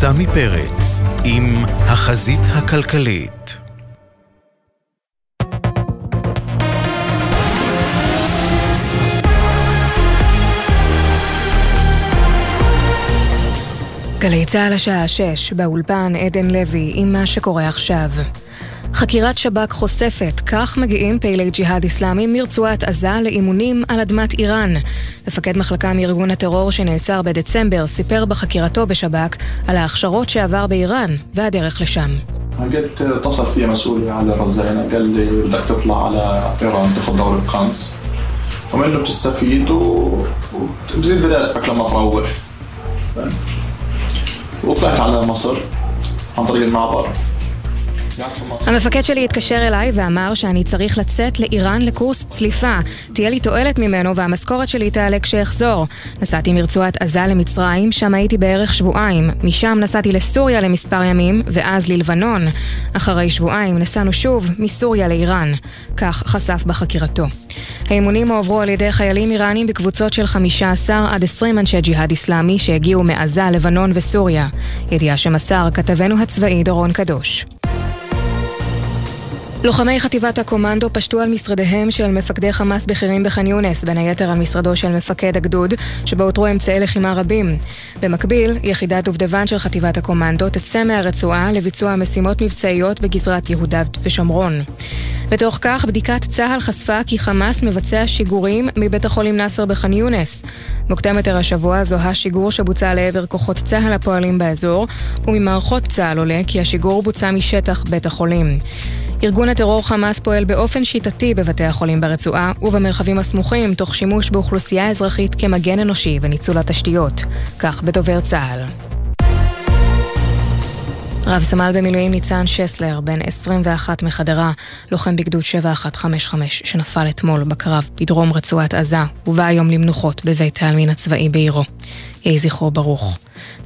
סמי פרץ עם החזית הכלכלית. גלי צה"ל השעה 6, באולפן עדן לוי עם מה שקורה עכשיו. חקירת שב"כ חושפת, כך מגיעים פעילי ג'יהאד אסלאמי מרצועת עזה לאימונים על אדמת איראן. מפקד מחלקה מארגון הטרור שנעצר בדצמבר סיפר בחקירתו בשב"כ על ההכשרות שעבר באיראן והדרך לשם. قلت اتصل في مسؤولي على الرزانة قال لي بدك تطلع على ايران تاخذ دورة قنص ومنه بتستفيد وبزيد براتبك لما تروح وطلعت على مصر عن طريق المعبر המפקד שלי התקשר אליי ואמר שאני צריך לצאת לאיראן לקורס צליפה. תהיה לי תועלת ממנו והמשכורת שלי תעלה כשאחזור. נסעתי מרצועת עזה למצרים, שם הייתי בערך שבועיים. משם נסעתי לסוריה למספר ימים, ואז ללבנון. אחרי שבועיים נסענו שוב מסוריה לאיראן. כך חשף בחקירתו. האימונים הועברו על ידי חיילים איראנים בקבוצות של 15 עד 20 אנשי ג'יהאד אסלאמי שהגיעו מעזה, לבנון וסוריה. ידיעה שמסר כתבנו הצבאי דורון קדוש. לוחמי חטיבת הקומנדו פשטו על משרדיהם של מפקדי חמאס בכירים בח'אן יונס, בין היתר על משרדו של מפקד הגדוד, שבו אותרו אמצעי לחימה רבים. במקביל, יחידת דובדבן של חטיבת הקומנדו תצא מהרצועה לביצוע משימות מבצעיות בגזרת יהודה ושומרון. בתוך כך, בדיקת צה"ל חשפה כי חמאס מבצע שיגורים מבית החולים נאסר בח'אן יונס. מוקדם יותר השבוע זוהה שיגור שבוצע לעבר כוחות צה"ל הפועלים באזור, וממערכות צה"ל עולה כי השיגור בוצע משטח בית החולים. ארגון הטרור חמאס פועל באופן שיטתי בבתי החולים ברצועה ובמרחבים הסמוכים, תוך שימוש באוכלוסייה אזרחית כמגן אנושי וניצול התשתיות. כך בדובר צה"ל. רב סמל במילואים ניצן שסלר, בן 21 מחדרה, לוחם בגדוד 7155, שנפל אתמול בקרב בדרום רצועת עזה, ובא היום למנוחות בבית העלמין הצבאי בעירו. יהי זכרו ברוך.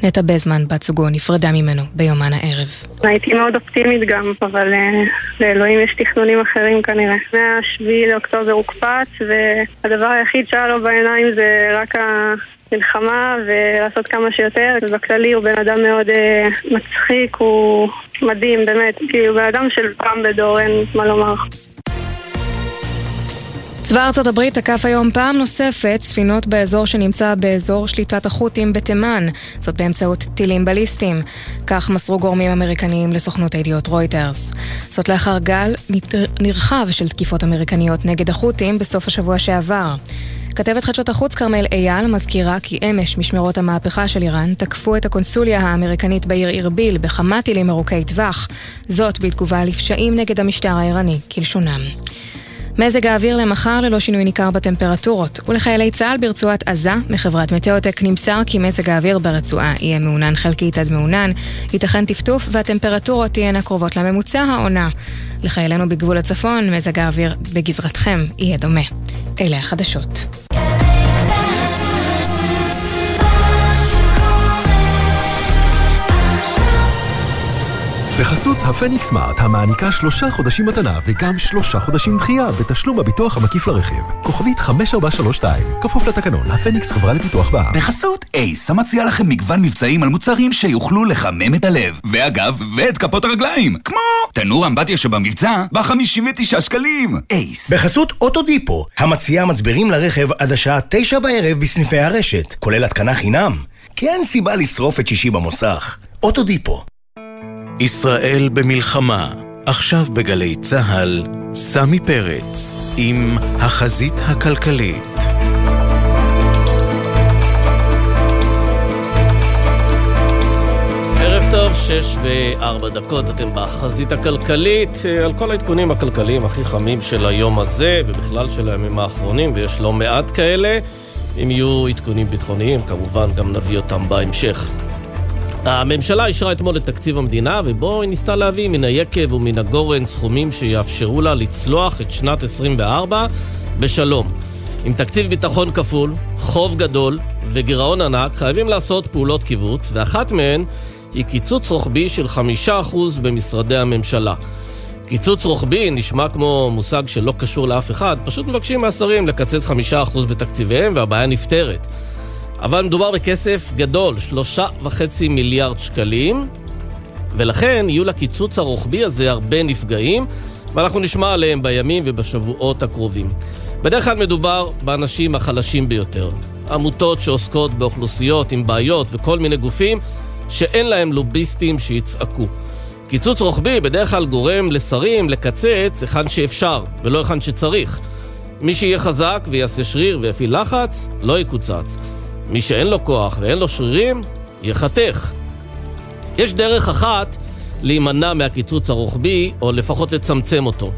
נטע בזמן, בת זוגו, נפרדה ממנו ביומן הערב. הייתי מאוד אופטימית גם, אבל uh, לאלוהים יש תכנונים אחרים כנראה. מהשביעי לאוקטובר הוקפץ, והדבר היחיד שהיה לו בעיניים זה רק המלחמה ולעשות כמה שיותר. ובכללי הוא בן אדם מאוד uh, מצחיק, הוא מדהים, באמת. כי הוא בן אדם של פעם בדור, אין מה לומר. צבא ארצות הברית תקף היום פעם נוספת ספינות באזור שנמצא באזור שליטת החות'ים בתימן, זאת באמצעות טילים בליסטיים. כך מסרו גורמים אמריקניים לסוכנות הידיעות רויטרס. זאת לאחר גל נרחב של תקיפות אמריקניות נגד החות'ים בסוף השבוע שעבר. כתבת חדשות החוץ כרמל אייל מזכירה כי אמש משמרות המהפכה של איראן תקפו את הקונסוליה האמריקנית בעיר ארביל בכמה טילים ארוכי טווח, זאת בתגובה לפשעים נגד המשטר האיראני, כלשונם. מזג האוויר למחר ללא שינוי ניכר בטמפרטורות, ולחיילי צה"ל ברצועת עזה, מחברת מטאוטק נמסר כי מזג האוויר ברצועה יהיה מעונן חלקית עד מעונן, ייתכן טפטוף והטמפרטורות תהיינה קרובות לממוצע העונה. לחיילינו בגבול הצפון, מזג האוויר בגזרתכם יהיה דומה. אלה החדשות. בחסות הפניקס סמארט, המעניקה שלושה חודשים מתנה וגם שלושה חודשים דחייה בתשלום הביטוח המקיף לרכיב. כוכבית 5432, כפוף לתקנון, הפניקס חברה לפיתוח בע"מ. בחסות אייס, המציע לכם מגוון מבצעים על מוצרים שיוכלו לחמם את הלב. ואגב, ואת כפות הרגליים. כמו תנור אמבטיה שבמבצע, ב-59 שקלים. אייס. בחסות אוטודיפו, המציע מצברים לרכב עד השעה תשע בערב בסניפי הרשת, כולל התקנה חינם. כי אין סיבה לשרוף את שישי במוסך. אוטודיפו. ישראל במלחמה, עכשיו בגלי צה"ל, סמי פרץ עם החזית הכלכלית. ערב טוב, שש וארבע דקות, אתם בחזית הכלכלית, על כל העדכונים הכלכליים הכי חמים של היום הזה, ובכלל של הימים האחרונים, ויש לא מעט כאלה. אם יהיו עדכונים ביטחוניים, כמובן גם נביא אותם בהמשך. הממשלה אישרה אתמול את תקציב המדינה, ובו היא ניסתה להביא מן היקב ומן הגורן סכומים שיאפשרו לה לצלוח את שנת 24 בשלום. עם תקציב ביטחון כפול, חוב גדול וגירעון ענק, חייבים לעשות פעולות קיבוץ, ואחת מהן היא קיצוץ רוחבי של 5% במשרדי הממשלה. קיצוץ רוחבי נשמע כמו מושג שלא קשור לאף אחד, פשוט מבקשים מהשרים לקצץ 5% בתקציביהם והבעיה נפתרת. אבל מדובר בכסף גדול, שלושה וחצי מיליארד שקלים, ולכן יהיו לקיצוץ הרוחבי הזה הרבה נפגעים, ואנחנו נשמע עליהם בימים ובשבועות הקרובים. בדרך כלל מדובר באנשים החלשים ביותר. עמותות שעוסקות באוכלוסיות עם בעיות וכל מיני גופים שאין להם לוביסטים שיצעקו. קיצוץ רוחבי בדרך כלל גורם לשרים לקצץ היכן שאפשר ולא היכן שצריך. מי שיהיה חזק ויעשה שריר ויפעיל לחץ, לא יקוצץ. מי שאין לו כוח ואין לו שרירים, יחתך. יש דרך אחת להימנע מהקיצוץ הרוחבי, או לפחות לצמצם אותו.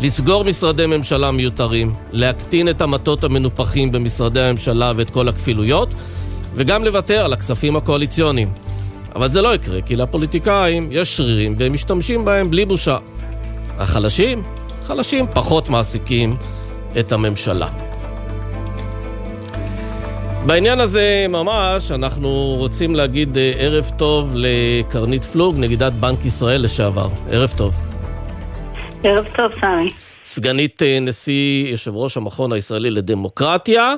לסגור משרדי ממשלה מיותרים, להקטין את המטות המנופחים במשרדי הממשלה ואת כל הכפילויות, וגם לוותר על הכספים הקואליציוניים. אבל זה לא יקרה, כי לפוליטיקאים יש שרירים והם משתמשים בהם בלי בושה. החלשים? חלשים פחות מעסיקים את הממשלה. בעניין הזה ממש אנחנו רוצים להגיד אה, ערב טוב לקרנית פלוג, נגידת בנק ישראל לשעבר. ערב טוב. ערב טוב, סמי. סגנית אה, נשיא יושב ראש המכון הישראלי לדמוקרטיה.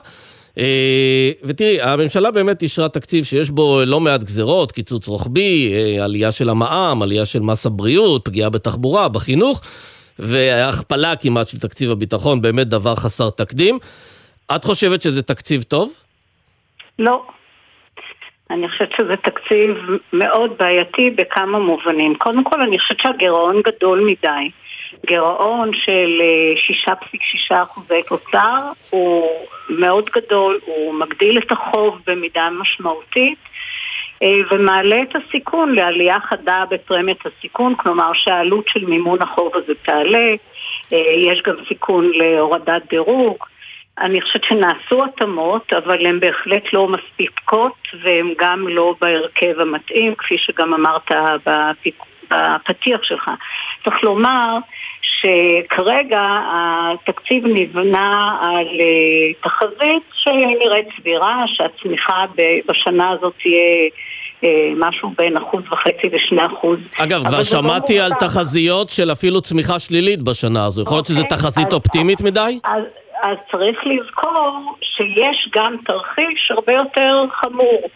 אה, ותראי, הממשלה באמת אישרה תקציב שיש בו לא מעט גזרות, קיצוץ רוחבי, עלייה של המע"מ, עלייה של מס הבריאות, פגיעה בתחבורה, בחינוך, והכפלה כמעט של תקציב הביטחון, באמת דבר חסר תקדים. את חושבת שזה תקציב טוב? לא. אני חושבת שזה תקציב מאוד בעייתי בכמה מובנים. קודם כל, אני חושבת שהגירעון גדול מדי. גירעון של 6.6 אה, אחוזי תוצר הוא מאוד גדול, הוא מגדיל את החוב במידה משמעותית אה, ומעלה את הסיכון לעלייה חדה בפרמיית הסיכון, כלומר שהעלות של מימון החוב הזה תעלה, אה, יש גם סיכון להורדת דירוג. אני חושבת שנעשו התאמות, אבל הן בהחלט לא מספיקות והן גם לא בהרכב המתאים, כפי שגם אמרת בפתיח שלך. צריך לומר שכרגע התקציב נבנה על אה, תחזית שנראית סבירה, שהצמיחה בשנה הזאת תהיה... אה, משהו בין אחוז וחצי ושני אחוז. אגב, כבר לא שמעתי על תחזיות של אפילו צמיחה שלילית בשנה הזו. יכול להיות שזו אוקיי, תחזית אופטימית מדי? אז אז צריך לזכור שיש גם תרחיש הרבה יותר חמור.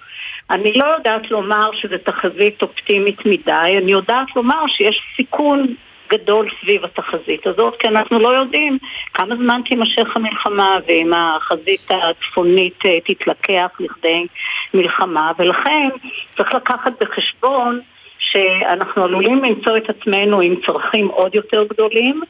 אני לא יודעת לומר שזו תחזית אופטימית מדי, אני יודעת לומר שיש סיכון גדול סביב התחזית הזאת, כי אנחנו לא יודעים כמה זמן תימשך המלחמה ואם החזית הצפונית אה, תתלקח לכדי מלחמה, ולכן צריך לקחת בחשבון שאנחנו עלולים למצוא את עצמנו עם צרכים עוד יותר גדולים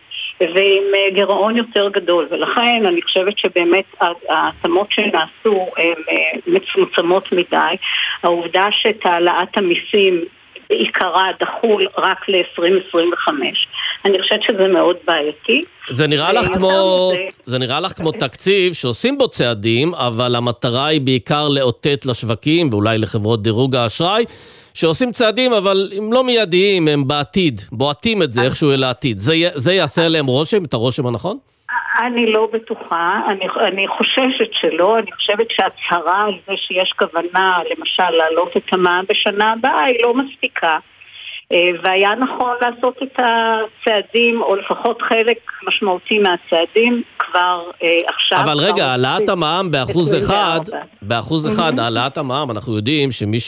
ועם אה, גירעון יותר גדול, ולכן אני חושבת שבאמת ההתאמות שנעשו הן אה, מצומצמות מדי. העובדה שאת העלאת המיסים בעיקרה דחול רק ל-2025. אני חושבת שזה מאוד בעייתי. זה נראה לך כמו, זה... זה נראה לך כמו תקציב שעושים בו צעדים, אבל המטרה היא בעיקר לאותת לשווקים ואולי לחברות דירוג האשראי. שעושים צעדים, אבל הם לא מיידיים, הם בעתיד, בועטים את זה איכשהו אל העתיד. זה, זה יעשה עליהם רושם, את הרושם הנכון? אני לא בטוחה, אני, אני חוששת שלא, אני חושבת שהצהרה על זה שיש כוונה למשל להעלות את המע"מ בשנה הבאה היא לא מספיקה. אה, והיה נכון לעשות את הצעדים, או לפחות חלק משמעותי מהצעדים, כבר אה, עכשיו. אבל רגע, העלאת המע"מ באחוז אחד, באחוז אחד, העלאת המע"מ, אנחנו יודעים שמי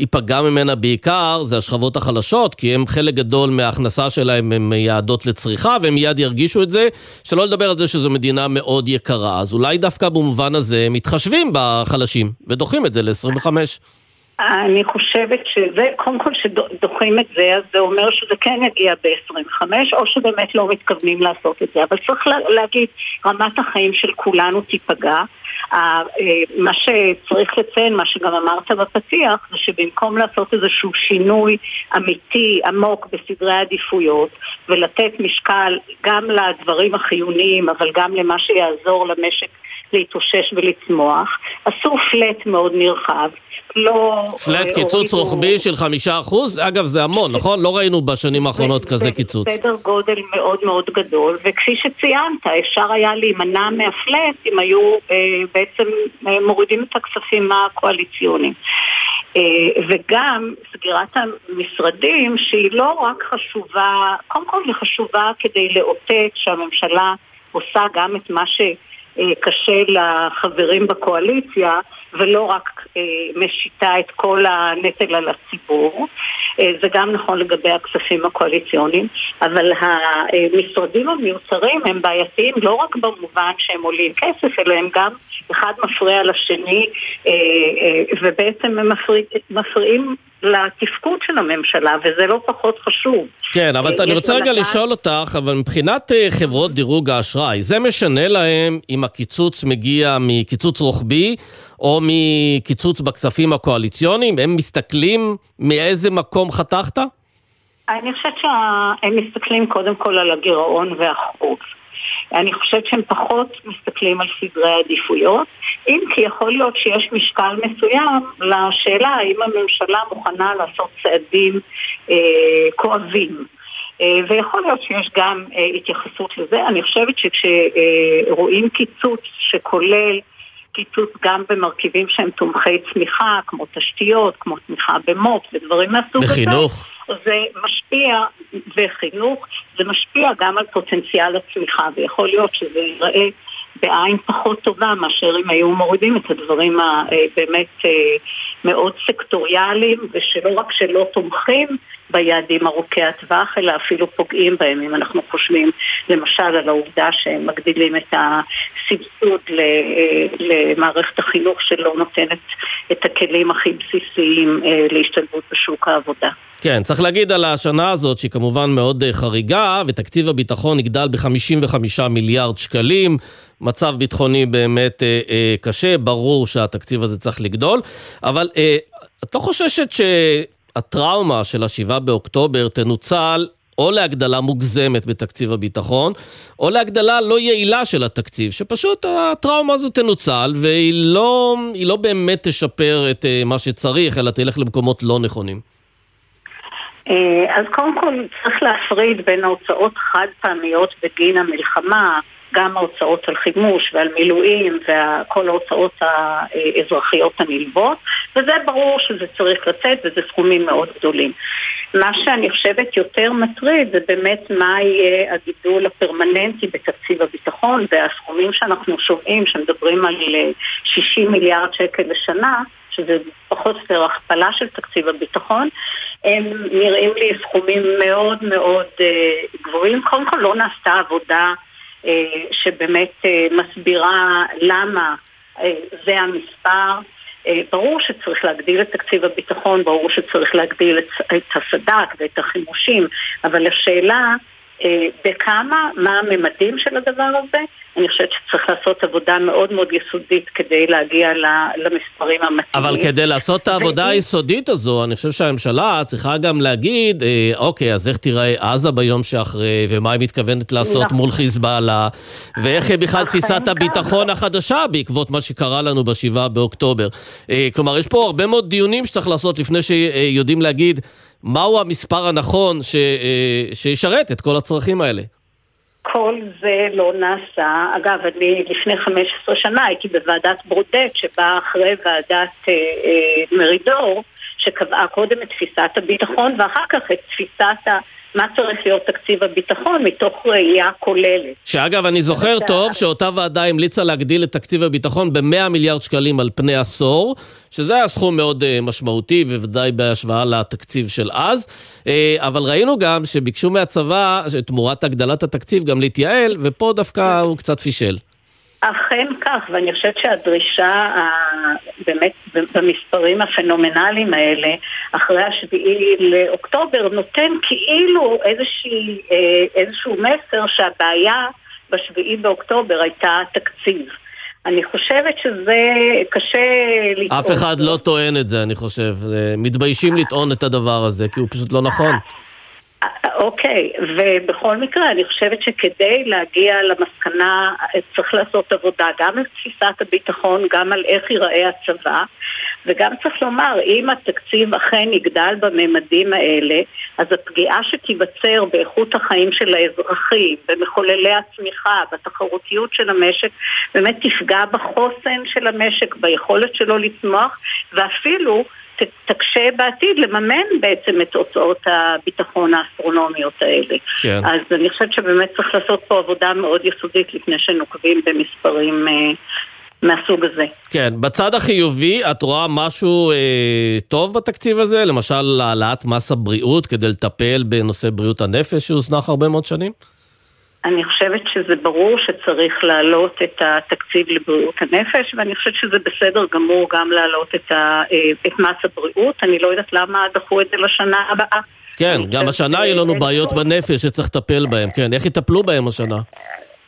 שייפגע ממנה בעיקר זה השכבות החלשות, כי הם חלק גדול מההכנסה שלהם הם יעדות לצריכה, והם מיד ירגישו את זה, שלא לדבר על זה שזו מדינה מאוד יקרה. אז אולי דווקא במובן הזה מתחשבים בחלשים, ודוחים את זה ל-25. אני חושבת שזה, קודם כל שדוחים את זה, אז זה אומר שזה כן יגיע ב-25, או שבאמת לא מתכוונים לעשות את זה. אבל צריך להגיד, רמת החיים של כולנו תיפגע. אה, מה שצריך לציין, מה שגם אמרת בפתיח, זה שבמקום לעשות איזשהו שינוי אמיתי, עמוק בסדרי העדיפויות, ולתת משקל גם לדברים החיוניים, אבל גם למה שיעזור למשק להתאושש ולצמוח, עשו פלט מאוד נרחב. לא... פלט אה, קיצוץ רוחבי של חמישה אחוז? אגב, זה המון, נכון? לא ראינו בשנים האחרונות כזה קיצוץ. סדר גודל מאוד מאוד גדול, וכפי שציינת, אפשר היה להימנע מהפלט אם היו אה, בעצם אה, מורידים את הכספים הקואליציוניים. אה, וגם סגירת המשרדים, שהיא לא רק חשובה, קודם כל היא חשובה כדי לאותת שהממשלה עושה גם את מה ש... קשה לחברים בקואליציה ולא רק משיתה את כל הנטל על הציבור. זה גם נכון לגבי הכספים הקואליציוניים, אבל המשרדים המיוצרים הם בעייתיים לא רק במובן שהם עולים כסף, אלא הם גם אחד מפריע לשני ובעצם הם מפריעים לתפקוד של הממשלה, וזה לא פחות חשוב. כן, אבל אני רוצה רגע לשאול אותך, אבל מבחינת אה, חברות דירוג האשראי, זה משנה להם אם הקיצוץ מגיע מקיצוץ רוחבי או מקיצוץ בכספים הקואליציוניים? הם מסתכלים מאיזה מקום חתכת? אני חושבת שהם מסתכלים קודם כל על הגירעון והחוב. אני חושבת שהם פחות מסתכלים על סדרי עדיפויות, אם כי יכול להיות שיש משקל מסוים לשאלה האם הממשלה מוכנה לעשות צעדים אה, כואבים. אה, ויכול להיות שיש גם אה, התייחסות לזה. אני חושבת שכשרואים קיצוץ שכולל קיצוץ גם במרכיבים שהם תומכי צמיחה, כמו תשתיות, כמו תמיכה במו"פ ודברים מהסוג הזה. בחינוך. זה משפיע, וחינוך, זה משפיע גם על פוטנציאל הצמיחה, ויכול להיות שזה ייראה בעין פחות טובה מאשר אם היו מורידים את הדברים הבאמת אה, מאוד סקטוריאליים, ושלא רק שלא תומכים ביעדים ארוכי הטווח, אלא אפילו פוגעים בהם. אם אנחנו חושבים למשל על העובדה שהם מגדילים את הסבסוד אה, למערכת החינוך שלא נותנת את הכלים הכי בסיסיים אה, להשתלבות בשוק העבודה. כן, צריך להגיד על השנה הזאת, שהיא כמובן מאוד אה, חריגה, ותקציב הביטחון יגדל ב-55 מיליארד שקלים. מצב ביטחוני באמת אה, אה, קשה, ברור שהתקציב הזה צריך לגדול, אבל אה, את לא חוששת שהטראומה של ה-7 באוקטובר תנוצל או להגדלה מוגזמת בתקציב הביטחון, או להגדלה לא יעילה של התקציב, שפשוט הטראומה הזו תנוצל, והיא לא, לא באמת תשפר את מה שצריך, אלא תלך למקומות לא נכונים. אז קודם כל צריך להפריד בין ההוצאות חד פעמיות בגין המלחמה, גם ההוצאות על חימוש ועל מילואים וכל ההוצאות האזרחיות הנלוות, וזה ברור שזה צריך לצאת וזה סכומים מאוד גדולים. מה שאני חושבת יותר מטריד זה באמת מה יהיה הגידול הפרמננטי בתקציב הביטחון והסכומים שאנחנו שומעים שמדברים על 60 מיליארד שקל לשנה שזה פחות או יותר הכפלה של תקציב הביטחון, הם נראים לי סכומים מאוד מאוד אה, גבוהים. קודם כל לא נעשתה עבודה אה, שבאמת אה, מסבירה למה זה המספר. ברור שצריך להגדיל את תקציב הביטחון, ברור שצריך להגדיל את הסד"כ ואת החימושים, אבל השאלה בכמה, מה הממדים של הדבר הזה, אני חושבת שצריך לעשות עבודה מאוד מאוד יסודית כדי להגיע למספרים המתאימים. אבל כדי לעשות את העבודה היסודית הזו, אני חושב שהממשלה צריכה גם להגיד, אה, אוקיי, אז איך תיראה עזה ביום שאחרי, ומה היא מתכוונת לעשות נכון. מול חיזבאללה, ואיך בכלל תפיסת הביטחון החדשה בעקבות מה שקרה לנו ב-7 באוקטובר. אה, כלומר, יש פה הרבה מאוד דיונים שצריך לעשות לפני שיודעים להגיד מהו המספר הנכון ש, אה, שישרת את כל הצרכים האלה. כל זה לא נעשה. אגב, אני לפני 15 שנה הייתי בוועדת ברודט, שבאה אחרי ועדת אה, אה, מרידור, שקבעה קודם את תפיסת הביטחון ואחר כך את תפיסת ה... מה צריך להיות תקציב הביטחון מתוך ראייה כוללת. שאגב, אני זוכר טוב שאותה ועדה המליצה להגדיל את תקציב הביטחון ב-100 מיליארד שקלים על פני עשור, שזה היה סכום מאוד uh, משמעותי, בוודאי בהשוואה לתקציב של אז. Uh, אבל ראינו גם שביקשו מהצבא, תמורת הגדלת התקציב, גם להתייעל, ופה דווקא הוא קצת פישל. אכן כך, ואני חושבת שהדרישה באמת במספרים הפנומנליים האלה, אחרי השביעי לאוקטובר, נותן כאילו איזושהי, אה, איזשהו מסר שהבעיה בשביעי באוקטובר הייתה תקציב. אני חושבת שזה קשה לטעון. אף אחד לא טוען את זה, אני חושב. מתביישים לטעון את הדבר הזה, כי הוא פשוט לא נכון. אוקיי, ובכל מקרה אני חושבת שכדי להגיע למסקנה צריך לעשות עבודה גם על תפיסת הביטחון, גם על איך ייראה הצבא, וגם צריך לומר, אם התקציב אכן יגדל בממדים האלה, אז הפגיעה שתיווצר באיכות החיים של האזרחים, במחוללי הצמיחה, בתחרותיות של המשק, באמת תפגע בחוסן של המשק, ביכולת שלו לצמוח, ואפילו תקשה בעתיד לממן בעצם את הוצאות הביטחון האסטרונומיות האלה. כן. אז אני חושבת שבאמת צריך לעשות פה עבודה מאוד יסודית לפני שנוקבים במספרים אה, מהסוג הזה. כן, בצד החיובי, את רואה משהו אה, טוב בתקציב הזה? למשל, העלאת מס הבריאות כדי לטפל בנושא בריאות הנפש שהוזנח הרבה מאוד שנים? אני חושבת שזה ברור שצריך להעלות את התקציב לבריאות הנפש, ואני חושבת שזה בסדר גמור גם להעלות את, ה, אה, את מס הבריאות. אני לא יודעת למה דחו את זה לשנה הבאה. כן, גם השנה יהיו לנו בעיות בנפש שצריך לטפל בהן, כן. איך יטפלו בהן השנה?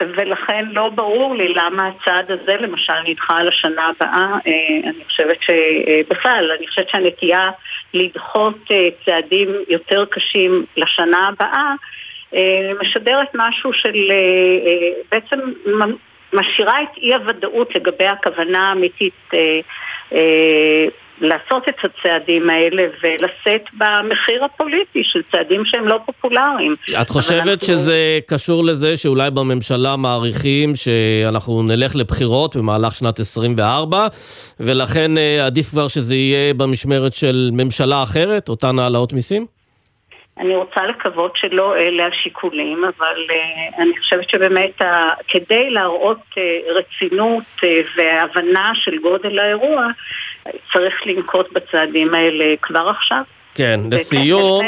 ולכן לא ברור לי למה הצעד הזה למשל נדחה לשנה הבאה. אה, אני חושבת שבכלל, אני חושבת שהנטייה לדחות אה, צעדים יותר קשים לשנה הבאה אה, משדרת משהו של בעצם משאירה את אי הוודאות לגבי הכוונה האמיתית לעשות את הצעדים האלה ולשאת במחיר הפוליטי של צעדים שהם לא פופולריים. את חושבת אנחנו... שזה קשור לזה שאולי בממשלה מעריכים שאנחנו נלך לבחירות במהלך שנת 24, ולכן אה, עדיף כבר שזה יהיה במשמרת של ממשלה אחרת, אותן העלאות מיסים? אני רוצה לקוות שלא אלה השיקולים, אבל uh, אני חושבת שבאמת uh, כדי להראות uh, רצינות uh, והבנה של גודל האירוע, צריך לנקוט בצעדים האלה כבר עכשיו. כן, לסיום...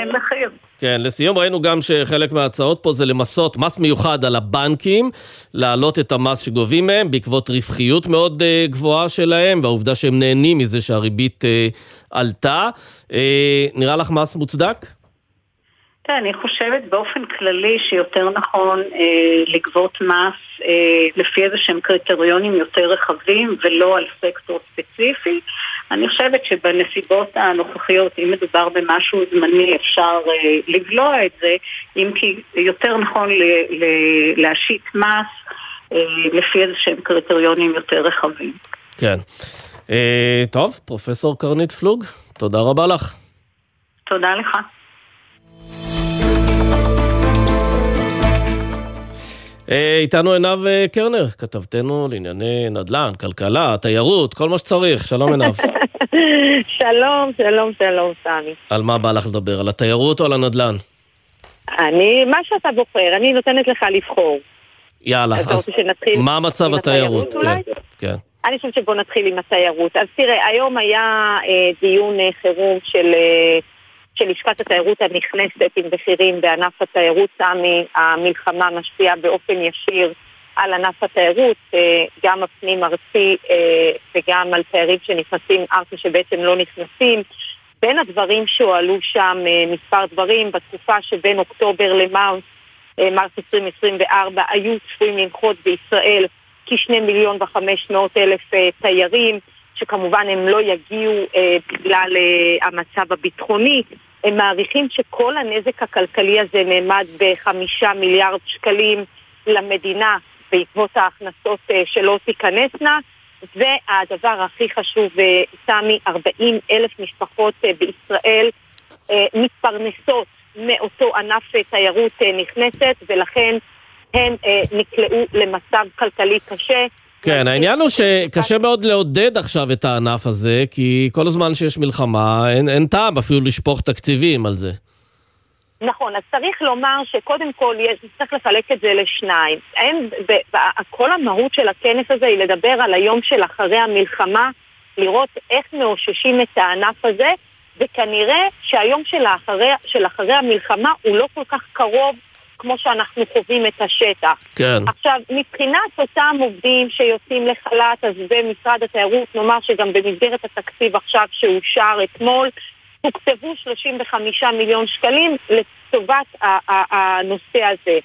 כן, לסיום ראינו גם שחלק מההצעות פה זה למסות מס מיוחד על הבנקים, להעלות את המס שגובים מהם בעקבות רווחיות מאוד uh, גבוהה שלהם, והעובדה שהם נהנים מזה שהריבית uh, עלתה. Uh, נראה לך מס מוצדק? כן, אני חושבת באופן כללי שיותר נכון אה, לגבות מס אה, לפי איזה שהם קריטריונים יותר רחבים ולא על סקטור ספציפי. אני חושבת שבנסיבות הנוכחיות, אם מדובר במשהו זמני, אפשר אה, לבלוע את זה, אם כי יותר נכון ל- ל- להשית מס אה, לפי איזה שהם קריטריונים יותר רחבים. כן. אה, טוב, פרופסור קרנית פלוג, תודה רבה לך. תודה לך. איתנו עינב אה, קרנר, כתבתנו לענייני נדל"ן, כלכלה, תיירות, כל מה שצריך. שלום עינב. שלום, שלום, שלום, סמי. על מה בא לך לדבר? על התיירות או על הנדל"ן? אני, מה שאתה בוחר, אני נותנת לך לבחור. יאללה, אז מה מצב התיירות? כן, כן. אני חושבת שבוא נתחיל עם התיירות. אז תראה, היום היה אה, דיון אה, חירום של... אה, של לשכת התיירות הנכנסת עם בכירים בענף התיירות, סמי, המלחמה משפיעה באופן ישיר על ענף התיירות, אה, גם הפנים ארצי אה, וגם על תיירים שנכנסים ארצה שבעצם לא נכנסים. בין הדברים שהועלו שם אה, מספר דברים, בתקופה שבין אוקטובר למרס, מרס 2024, היו צפויים לנחות בישראל כשני מיליון וחמש מאות אלף תיירים. שכמובן הם לא יגיעו אה, בגלל אה, המצב הביטחוני. הם מעריכים שכל הנזק הכלכלי הזה נאמד בחמישה מיליארד שקלים למדינה בעקבות ההכנסות אה, שלא תיכנסנה. והדבר הכי חשוב, אה, סמי, 40 אלף משפחות אה, בישראל אה, מתפרנסות מאותו ענף תיירות נכנסת, ולכן אה, נקלעו למצב כלכלי קשה. כן, העניין הוא שקשה מאוד לעודד עכשיו את הענף הזה, כי כל הזמן שיש מלחמה, אין, אין טעם אפילו לשפוך תקציבים על זה. נכון, אז צריך לומר שקודם כל יש, צריך לחלק את זה לשניים. אין, ב, ב, כל המהות של הכנס הזה היא לדבר על היום של אחרי המלחמה, לראות איך מאוששים את הענף הזה, וכנראה שהיום של אחרי, של אחרי המלחמה הוא לא כל כך קרוב כמו שאנחנו חווים את השטח. כן. עכשיו, מבחינת אותם עובדים שיוצאים לחל"ת, אז במשרד התיירות, נאמר שגם במסגרת התקציב עכשיו שאושר אתמול, תוקצבו 35 מיליון שקלים לטובת הנושא הזה.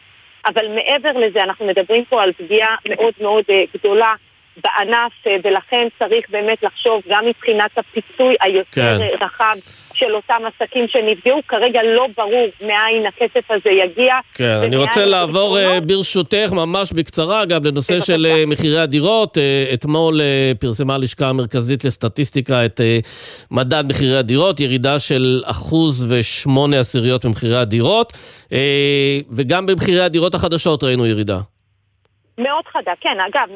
אבל מעבר לזה, אנחנו מדברים פה על פגיעה מאוד מאוד אה, גדולה בענף, אה, ולכן צריך באמת לחשוב גם מבחינת הפיצוי היותר כן. רחב של אותם עסקים שנפגעו. כרגע לא ברור מאין הכסף הזה יגיע. כן, אני רוצה לעבור פתרונות. ברשותך ממש בקצרה גם לנושא בבקשה. של אה, מחירי הדירות. אתמול פרסמה הלשכה המרכזית לסטטיסטיקה את מדד מחירי הדירות, ירידה של אחוז ושמונה עשיריות במחירי הדירות, וגם במחירי הדירות החדשות ראינו ירידה. מאוד חדה, כן, אגב,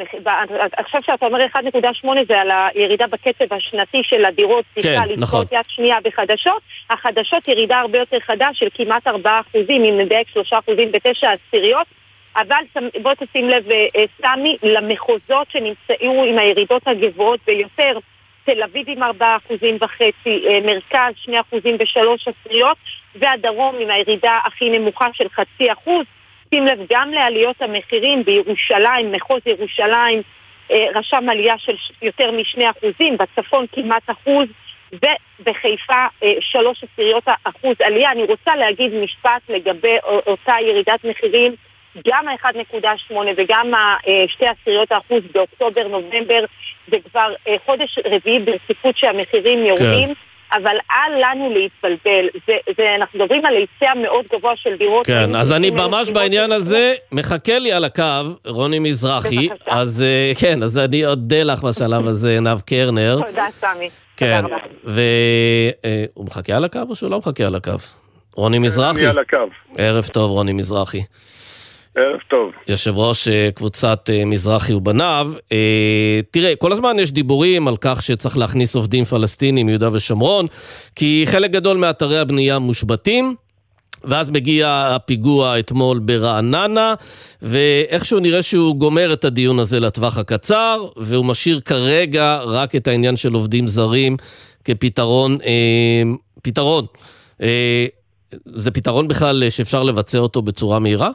עכשיו שאתה אומר 1.8 זה על הירידה בקצב השנתי של הדירות, כן, נכון. יד שנייה בחדשות, החדשות ירידה הרבה יותר חדה של כמעט 4 אחוזים, אם נדייק 3 אחוזים בתשע עשיריות, אבל בוא תשים לב, אה, אה, סמי, למחוזות שנמצאו עם הירידות הגבוהות ביותר, תל אביב עם 4 אחוזים וחצי, אה, מרכז 2 אחוזים ושלוש עשיריות, והדרום עם הירידה הכי נמוכה של חצי אחוז. שים לב גם לעליות המחירים בירושלים, מחוז ירושלים אה, רשם עלייה של יותר משני אחוזים, בצפון כמעט אחוז ובחיפה אה, שלוש עשיריות אחוז עלייה. אני רוצה להגיד משפט לגבי אותה ירידת מחירים, גם ה-1.8 וגם שתי עשיריות האחוז באוקטובר-נובמבר זה כבר אה, חודש רביעי ברציפות שהמחירים יורדים. כן. אבל אל לנו להתבלבל. זה, זה, אנחנו מדברים על היצע מאוד גבוה של דירות. כן, אז אני ממש בעניין הזה, מחכה לי על הקו, רוני מזרחי. בבקשה. אז אה, כן, אז אני אודה לך בשלב הזה, עינב קרנר. תודה, סמי. כן, והוא אה, מחכה על הקו או שהוא לא מחכה על הקו? רוני מזרחי? אני על הקו. ערב טוב, רוני מזרחי. ערב טוב. יושב ראש אה, קבוצת אה, מזרחי ובניו. אה, תראה, כל הזמן יש דיבורים על כך שצריך להכניס עובדים פלסטינים מיהודה ושומרון, כי חלק גדול מאתרי הבנייה מושבתים. ואז מגיע הפיגוע אתמול ברעננה, ואיכשהו נראה שהוא גומר את הדיון הזה לטווח הקצר, והוא משאיר כרגע רק את העניין של עובדים זרים כפתרון. אה, פתרון. אה, זה פתרון בכלל שאפשר לבצע אותו בצורה מהירה?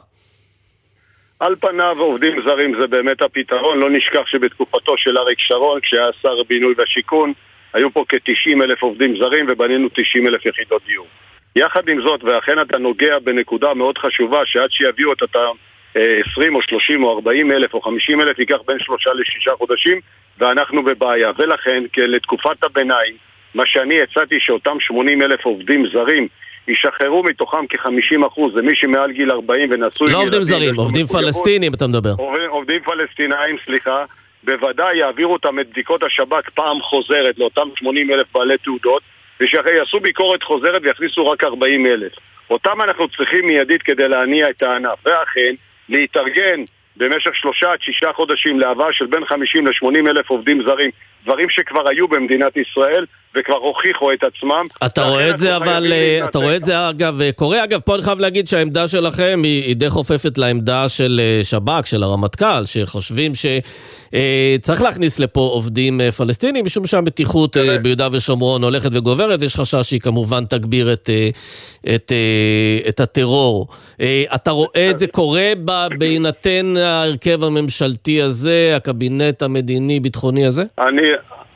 על פניו עובדים זרים זה באמת הפתרון, לא נשכח שבתקופתו של אריק שרון, כשהיה שר הבינוי והשיכון, היו פה כ-90 אלף עובדים זרים ובנינו 90 אלף יחידות דיור. יחד עם זאת, ואכן אתה נוגע בנקודה מאוד חשובה, שעד שיביאו את אותם 20 או 30 או 40 אלף או 50 אלף ייקח בין שלושה לשישה חודשים ואנחנו בבעיה. ולכן, לתקופת הביניים, מה שאני הצעתי שאותם 80 אלף עובדים זרים ישחררו מתוכם כ-50 אחוז, זה מי שמעל גיל 40 ונשוי... לא עובדים זרים, עובדים פלסטינים אתה מדבר. עובדים פלסטינאים, סליחה, בוודאי יעבירו אותם את בדיקות השב"כ פעם חוזרת לאותם 80 אלף בעלי תעודות, ושיעשו ביקורת חוזרת ויכניסו רק 40 אלף. אותם אנחנו צריכים מיידית כדי להניע את הענף, ואכן, להתארגן במשך שלושה עד שישה חודשים להבאה של בין 50 ל-80 אלף עובדים זרים, דברים שכבר היו במדינת ישראל, וכבר הוכיחו את עצמם. אתה רואה את זה אבל, אה, אתה רואה את זה אגב אה, קורה, אגב פה אני חייב להגיד שהעמדה שלכם היא, היא די חופפת לעמדה של אה, שב"כ, של הרמטכ"ל, שחושבים שצריך להכניס לפה עובדים פלסטינים, משום שהמתיחות ביהודה ושומרון הולכת וגוברת, ויש חשש שהיא כמובן תגביר את, את, את הטרור. אתה רואה את זה קורה בהינתן ההרכב הממשלתי הזה, הקבינט המדיני-ביטחוני הזה? אני,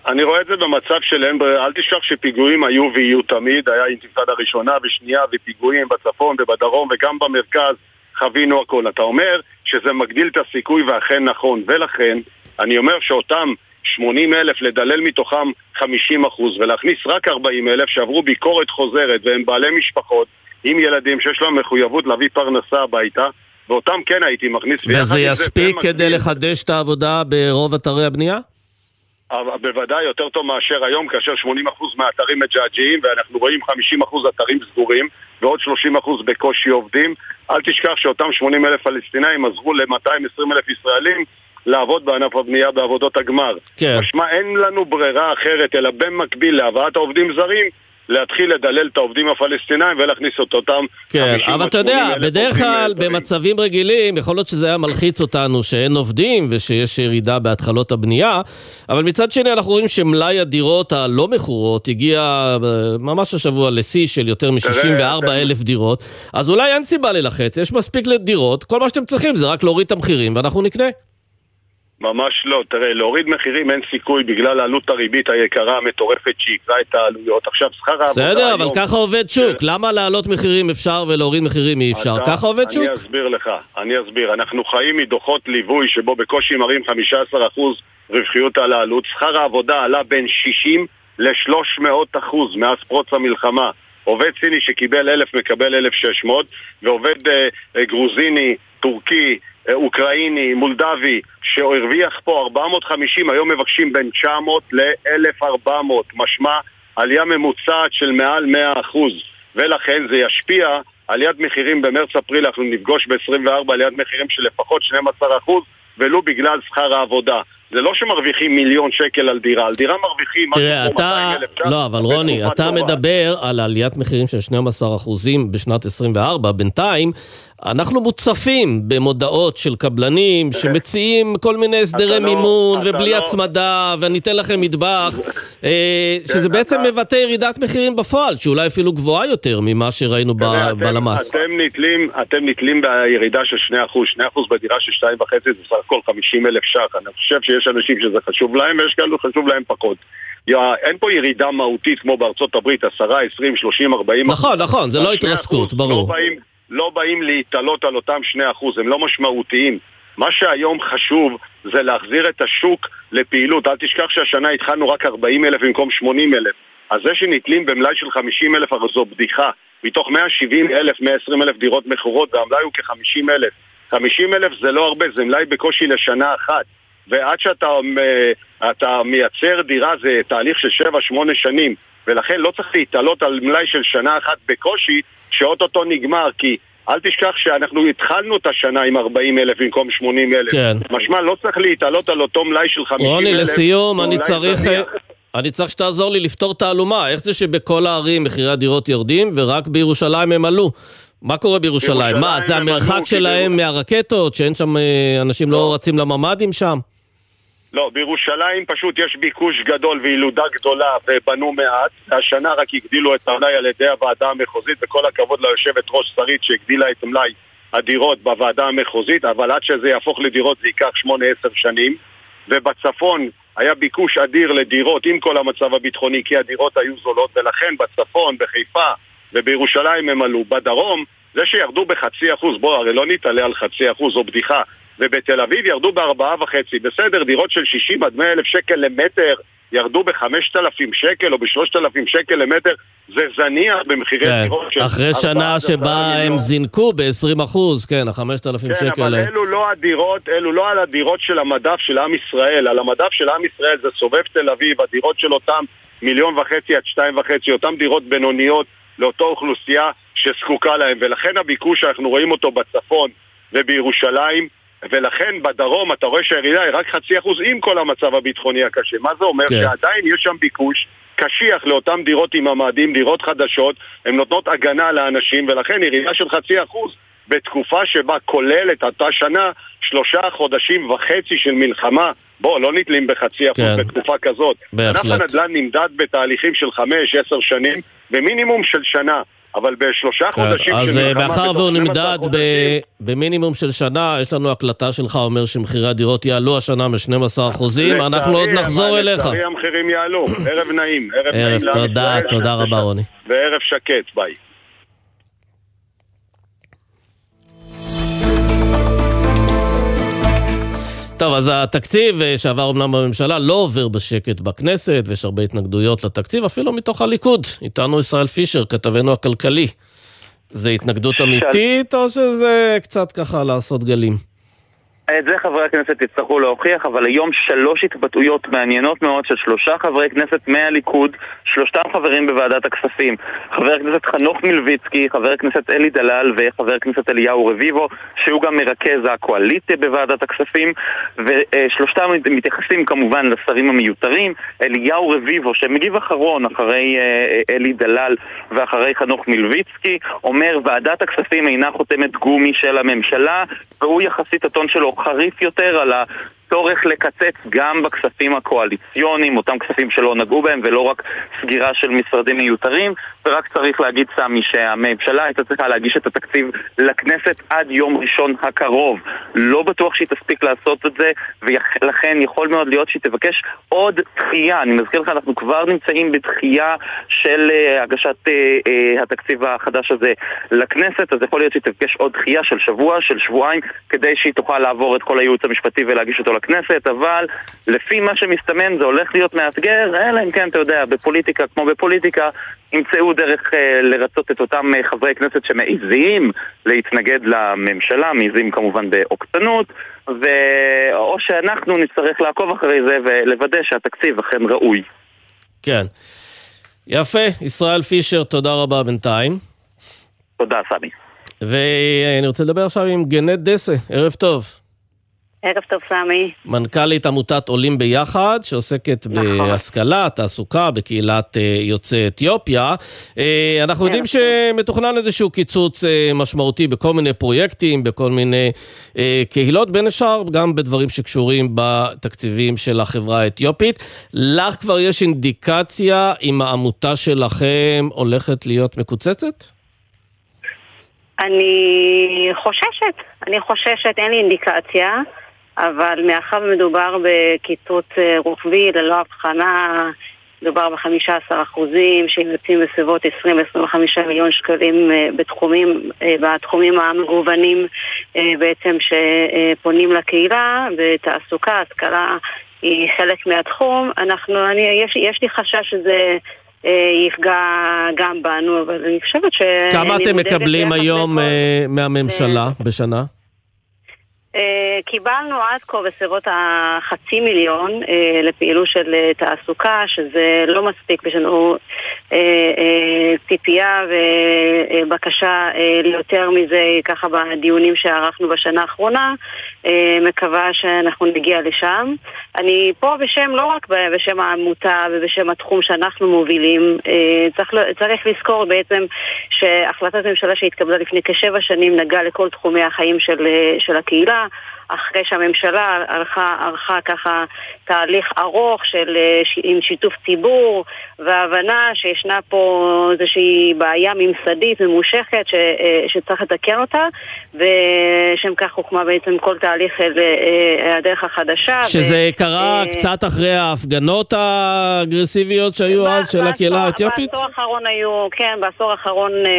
אני רואה את זה במצב של אין ברירה, אל תשכח שפיגועים היו ויהיו תמיד, היה אינתיפאדה ראשונה ושנייה ופיגועים בצפון ובדרום וגם במרכז, חווינו הכל. אתה אומר שזה מגדיל את הסיכוי ואכן נכון, ולכן אני אומר שאותם 80 אלף, לדלל מתוכם 50 אחוז ולהכניס רק 40 אלף שעברו ביקורת חוזרת והם בעלי משפחות עם ילדים שיש להם מחויבות להביא פרנסה הביתה ואותם כן הייתי מכניס. וזה יספיק כדי לחדש את העבודה ברוב אתרי הבנייה? בוודאי יותר טוב מאשר היום, כאשר 80% מהאתרים מג'עג'עים ואנחנו רואים 50% אתרים סגורים ועוד 30% בקושי עובדים. אל תשכח שאותם 80 אלף פלסטינאים עזרו ל-220 אלף ישראלים לעבוד בענף הבנייה בעבודות הגמר. כן. משמע אין לנו ברירה אחרת אלא במקביל להבאת העובדים זרים להתחיל לדלל את העובדים הפלסטינאים ולהכניס את אותם כן, אבל אתה יודע, בדרך כלל במצבים רגילים, יכול להיות שזה היה מלחיץ אותנו שאין עובדים ושיש ירידה בהתחלות הבנייה, אבל מצד שני אנחנו רואים שמלאי הדירות הלא מכורות הגיע אה, ממש השבוע לשיא של יותר מ-64 אלף דירות, אז אולי אין סיבה ללחץ, יש מספיק לדירות, כל מה שאתם צריכים זה רק להוריד את המחירים ואנחנו נקנה. ממש לא. תראה, להוריד מחירים אין סיכוי בגלל עלות הריבית היקרה המטורפת שעיקרה את העלויות. עכשיו, שכר העבודה בסדר, אבל ככה עובד שוק. למה להעלות מחירים אפשר ולהוריד מחירים אי אפשר? ככה עובד שוק. אני אסביר לך, אני אסביר. אנחנו חיים מדוחות ליווי שבו בקושי מראים 15% רווחיות על העלות. שכר העבודה עלה בין 60 ל-300% מאז פרוץ המלחמה. עובד סיני שקיבל 1,000 מקבל 1,600, ועובד אה, אה, גרוזיני, טורקי, אוקראיני, מולדבי, שהרוויח פה 450, היום מבקשים בין 900 ל-1400, משמע עלייה ממוצעת של מעל 100%, ולכן זה ישפיע עליית מחירים במרץ-אפריל, אנחנו נפגוש ב-24 עליית מחירים של לפחות 12%, ולו בגלל שכר העבודה. זה לא שמרוויחים מיליון שקל על דירה, על דירה מרוויחים משהו תראה, כמו אתה... 200,000 שקל. לא, אבל רוני, אתה טובה. מדבר על עליית מחירים של 12% בשנת 24. בינתיים, אנחנו מוצפים במודעות של קבלנים שמציעים כל מיני הסדרי לא- מימון אתה ובלי לא- הצמדה, ואני אתן לכם מטבח, אה, כן, שזה בעצם אתה- מבטא ירידת מחירים בפועל, שאולי אפילו גבוהה יותר ממה שראינו ב- תראה, אתם- בלמ"ס. אתם נתלים, אתם נתלים בירידה של 2%, 2% בדירה של 2.5 זה סך הכל 50 אלף ש"ח. אני חושב שיש אנשים שזה חשוב להם ויש כאלו חשוב להם פחות. אין פה ירידה מהותית כמו בארצות הברית, 10, 20, 30, 40 נכון, נכון, זה לא התרסקות, 2% ברור. לא באים, להתעלות על אותם 2%, הם לא משמעותיים. מה שהיום חשוב זה להחזיר את השוק לפעילות. אל תשכח שהשנה התחלנו רק 40 אלף במקום 80 אלף. אז זה שנתלים במלאי של 50 אלף הרי זו בדיחה. מתוך 170 אלף, 120 אלף דירות מכורות והמלאי הוא כ-50 אלף. 50 אלף זה לא הרבה, זה מלאי בקושי לשנה אחת. ועד שאתה אה, מייצר דירה זה תהליך של 7-8 שנים. ולכן לא צריך להיתלות על מלאי של שנה אחת בקושי, שאו-טו-טו נגמר, כי אל תשכח שאנחנו התחלנו את השנה עם 40 אלף במקום 80 אלף. כן. משמע, לא צריך להתעלות על אותו מלאי של 50 אלף. רוני, לסיום, אני צריך... זניח. אני צריך שתעזור לי לפתור תעלומה. איך זה שבכל הערים מחירי הדירות יורדים ורק בירושלים הם עלו? מה קורה בירושלים? בירושלים מה, זה המרחק שלהם כי מהרקטות? שאין שם... אה, אנשים לא רצים לממ"דים שם? לא, בירושלים פשוט יש ביקוש גדול וילודה גדולה ובנו מעט. השנה רק הגדילו את המלאי על ידי הוועדה המחוזית, וכל הכבוד ליושבת ראש שרית שהגדילה את מלאי הדירות בוועדה המחוזית, אבל עד שזה יהפוך לדירות זה ייקח 8-10 שנים. ובצפון היה ביקוש אדיר לדירות עם כל המצב הביטחוני, כי הדירות היו זולות, ולכן בצפון, בחיפה ובירושלים הם עלו. בדרום, זה שירדו בחצי אחוז, בוא, הרי לא נתעלה על חצי אחוז, זו בדיחה. ובתל אביב ירדו בארבעה וחצי, בסדר, דירות של 60 עד 100 אלף שקל למטר ירדו בחמשת אלפים שקל או בשלושת אלפים שקל למטר, זה זניח במחירי כן, דירות של אחרי שנה שבה הם. זינקו ב-20 אחוז, כן, ה-5,000 כן, שקל. אבל האלה. אלו לא הדירות, אלו לא על הדירות של המדף של עם ישראל. על המדף של עם ישראל זה סובב תל אביב, הדירות של אותם מיליון וחצי עד שתיים וחצי, אותם דירות בינוניות לאותה אוכלוסייה שזקוקה להם. ולכן הביקוש שאנחנו רואים אותו בצפון ובירושלים, ולכן בדרום אתה רואה שהירידה היא רק חצי אחוז עם כל המצב הביטחוני הקשה. מה זה אומר? כן. שעדיין יש שם ביקוש קשיח לאותן דירות עם ממ"דים, דירות חדשות, הן נותנות הגנה לאנשים, ולכן ירידה של חצי אחוז בתקופה שבה כוללת אותה שנה שלושה חודשים וחצי של מלחמה, בוא, לא נתלים בחצי אחוז כן. בתקופה כזאת. בהחלט. ענף הנדל"ן נמדד בתהליכים של חמש, עשר שנים, במינימום של שנה. אבל בשלושה כן, חודשים אז אה. מאחר והוא 12 נמדד ב- במינימום של שנה, יש לנו הקלטה שלך אומר שמחירי הדירות יעלו השנה מ-12 אחוזים, אנחנו עוד נחזור אליך. לצערי המחירים יעלו. ערב נעים. ערב נעים ערב, תודה. תודה רבה רוני. וערב שקט, ביי. טוב, אז התקציב אה, שעבר אומנם בממשלה לא עובר בשקט בכנסת, ויש הרבה התנגדויות לתקציב, אפילו מתוך הליכוד. איתנו ישראל פישר, כתבנו הכלכלי. זה התנגדות אמיתית, או שזה קצת ככה לעשות גלים? את זה חברי הכנסת יצטרכו להוכיח, אבל היום שלוש התבטאויות מעניינות מאוד של שלושה חברי כנסת מהליכוד, שלושתם חברים בוועדת הכספים. חבר הכנסת חנוך מלביצקי, חבר הכנסת אלי דלל וחבר הכנסת אליהו רביבו, שהוא גם מרכז הקואליציה בוועדת הכספים, ושלושתם מתייחסים כמובן לשרים המיותרים. אליהו רביבו, שמגיב אחרון אחרי אה, אלי דלל ואחרי חנוך מלביצקי, אומר ועדת הכספים אינה חותמת גומי של הממשלה, והוא יחסית הטון שלו חריף יותר על הצורך לקצץ גם בכספים הקואליציוניים, אותם כספים שלא נגעו בהם, ולא רק סגירה של משרדים מיותרים. ורק צריך להגיד, סמי, שהממשלה הייתה צריכה להגיש את התקציב לכנסת עד יום ראשון הקרוב. לא בטוח שהיא תספיק לעשות את זה, ולכן יכול מאוד להיות שהיא תבקש עוד דחייה. אני מזכיר לך, אנחנו כבר נמצאים בדחייה של uh, הגשת uh, uh, התקציב החדש הזה לכנסת, אז יכול להיות שהיא תבקש עוד דחייה של שבוע, של שבועיים, כדי שהיא תוכל לעבור את כל הייעוץ המשפטי ולהגיש אותו לכנסת, אבל לפי מה שמסתמן זה הולך להיות מאתגר, אלא אם כן, אתה יודע, בפוליטיקה, כמו בפוליטיקה, ימצאו דרך uh, לרצות את אותם uh, חברי כנסת שמעיזים להתנגד לממשלה, מעיזים כמובן בעוקצנות. או שאנחנו נצטרך לעקוב אחרי זה ולוודא שהתקציב אכן ראוי. כן. יפה, ישראל פישר, תודה רבה בינתיים. תודה, סמי. ואני רוצה לדבר עכשיו עם גנט דסה, ערב טוב. ערב טוב, סמי. מנכ"לית עמותת עולים ביחד, שעוסקת נכון. בהשכלה, תעסוקה, בקהילת אה, יוצאי אתיופיה. אה, אנחנו יודעים שמתוכנן איזשהו קיצוץ אה, משמעותי בכל מיני פרויקטים, בכל מיני קהילות, בין השאר גם בדברים שקשורים בתקציבים של החברה האתיופית. לך כבר יש אינדיקציה אם העמותה שלכם הולכת להיות מקוצצת? אני חוששת, אני חוששת, אין לי אינדיקציה. אבל מאחר ומדובר בקיצוץ אה, רוחבי ללא הבחנה, מדובר ב-15 אחוזים שיוצאים בסביבות 20-25 מיליון שקלים אה, בתחומים, אה, בתחומים המגוונים בעצם שפונים לקהילה, בתעסוקה, השכלה היא חלק מהתחום. אנחנו, אני, יש, יש לי חשש שזה... יפגע גם בנו, אבל אני חושבת ש... כמה אתם מקבלים היום מהממשלה בשנה? אה, קיבלנו עד כה בסביבות החצי מיליון אה, לפעילות של אה, תעסוקה, שזה לא מספיק, יש לנו ציפייה ובקשה ליותר מזה ככה בדיונים שערכנו בשנה האחרונה, מקווה שאנחנו נגיע לשם. אני פה בשם, לא רק בשם העמותה ובשם התחום שאנחנו מובילים, צריך, צריך לזכור בעצם שהחלטת ממשלה שהתקבלה לפני כשבע שנים נגעה לכל תחומי החיים של, של הקהילה אחרי שהממשלה ערכה, ערכה ככה תהליך ארוך של, אה, עם שיתוף ציבור והבנה שישנה פה איזושהי בעיה ממסדית ממושכת ש, אה, שצריך לתקן אותה ושם כך הוקמה בעצם כל תהליך אל אה, הדרך החדשה. שזה ו, קרה. קצת אחרי ההפגנות האגרסיביות שהיו אז של הקהילה האתיופית? בעשור האחרון היו, כן, בעשור האחרון אה,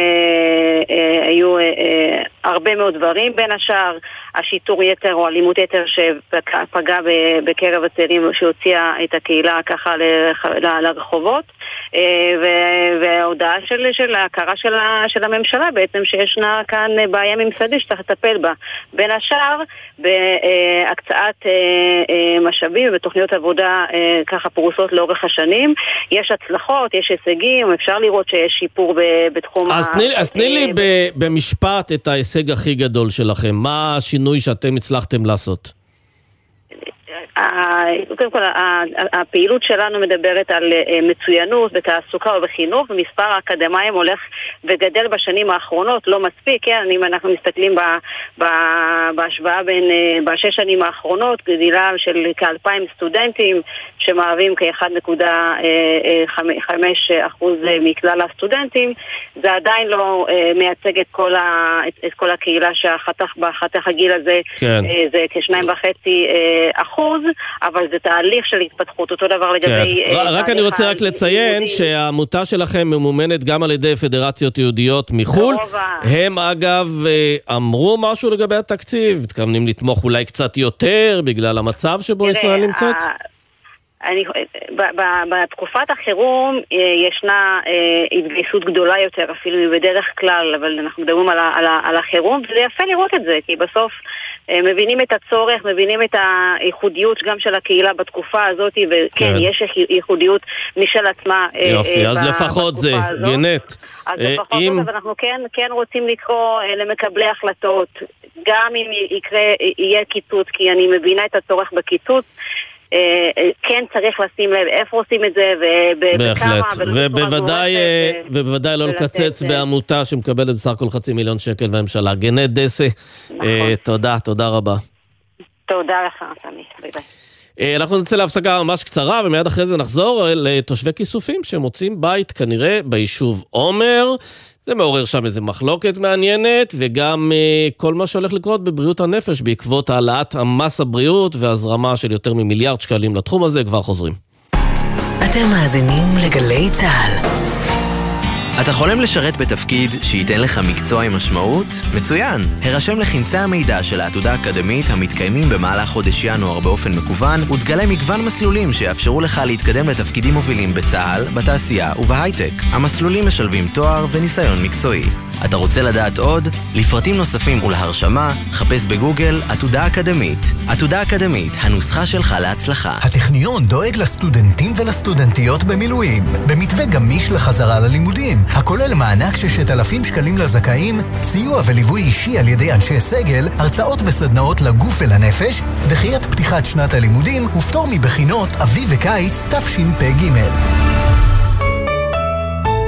אה, היו אה, אה, הרבה מאוד דברים, בין השאר השיטור יתר או אלימות יתר שפגע בקרב הצעירים שהוציאה את הקהילה ככה לרחובות. אה, וההודעה של, של ההכרה של, של הממשלה בעצם שישנה כאן בעיה ממסדית שצריך לטפל בה. בין השאר בהקצאת אה, אה, משאבים ובתוכניות עבודה ככה פרוסות לאורך השנים. יש הצלחות, יש הישגים, אפשר לראות שיש שיפור בתחום אז ה... אז תני לי במשפט את ההישג הכי גדול שלכם, מה השינוי שאתם הצלחתם לעשות? קודם כל, הפעילות שלנו מדברת על אה, מצוינות בתעסוקה ובחינוך, ומספר האקדמאים הולך וגדל בשנים האחרונות, לא מספיק, כן, אם אנחנו מסתכלים בהשוואה בין, אה, בשש שנים האחרונות, גדילה של כאלפיים סטודנטים, שמהווים כ-1.5% מכלל הסטודנטים, זה עדיין לא אה, מייצג את כל, ה, את, את כל הקהילה שהחתך בחתך הגיל הזה כן. זה כ-2.5 אחוז. אבל זה תהליך של התפתחות, אותו דבר לגבי... כן. אה, רק אני רוצה רק לציין שהעמותה שלכם ממומנת גם על ידי פדרציות יהודיות מחו"ל. הם אגב אה, אמרו משהו לגבי התקציב, מתכוונים לתמוך אולי קצת יותר בגלל המצב שבו ישראל נמצאת? אני, בתקופת החירום אה, ישנה התגייסות גדולה יותר אפילו מבדרך כלל, אבל אנחנו מדברים על, על, על החירום, וזה יפה לראות את זה, כי בסוף אה, מבינים את הצורך, מבינים את הייחודיות גם של הקהילה בתקופה הזאת, וכן, כן. יש ייחודיות משל עצמה אה, יופי, אז לפחות זה, גנט. אז לפחות אם... אבל אנחנו כן, כן רוצים לקרוא למקבלי החלטות, גם אם יקרה, יהיה קיצוץ, כי אני מבינה את הצורך בקיצוץ. אה, אה, כן צריך לשים לב איפה עושים את זה ובכמה, ובוודאי, אה, ובוודאי לא לקצץ בעמותה שמקבלת בסך הכל חצי מיליון שקל מהממשלה. גנט דסה, נכון. תודה, תודה רבה. תודה לך, סמי, ביי ביי. אנחנו נצא להפסקה ממש קצרה, ומיד אחרי זה נחזור לתושבי כיסופים שמוצאים בית כנראה ביישוב עומר. זה מעורר שם איזה מחלוקת מעניינת, וגם אה, כל מה שהולך לקרות בבריאות הנפש בעקבות העלאת המס הבריאות והזרמה של יותר ממיליארד שקלים לתחום הזה, כבר חוזרים. אתם מאזינים לגלי צה"ל. אתה חולם לשרת בתפקיד שייתן לך מקצוע עם משמעות? מצוין! הרשם לכנסי המידע של העתודה האקדמית המתקיימים במהלך חודש ינואר באופן מקוון ותגלה מגוון מסלולים שיאפשרו לך להתקדם לתפקידים מובילים בצה"ל, בתעשייה ובהייטק. המסלולים משלבים תואר וניסיון מקצועי. אתה רוצה לדעת עוד? לפרטים נוספים ולהרשמה, חפש בגוגל עתודה אקדמית. עתודה אקדמית, הנוסחה שלך להצלחה. הטכניון דואג לסטודנטים ולסטודנטיות במילואים, במתווה גמיש לחזרה ללימודים. הכולל מענק 6,000 שקלים לזכאים, סיוע וליווי אישי על ידי אנשי סגל, הרצאות וסדנאות לגוף ולנפש, דחיית פתיחת שנת הלימודים ופטור מבחינות אביב וקיץ תשפ"ג.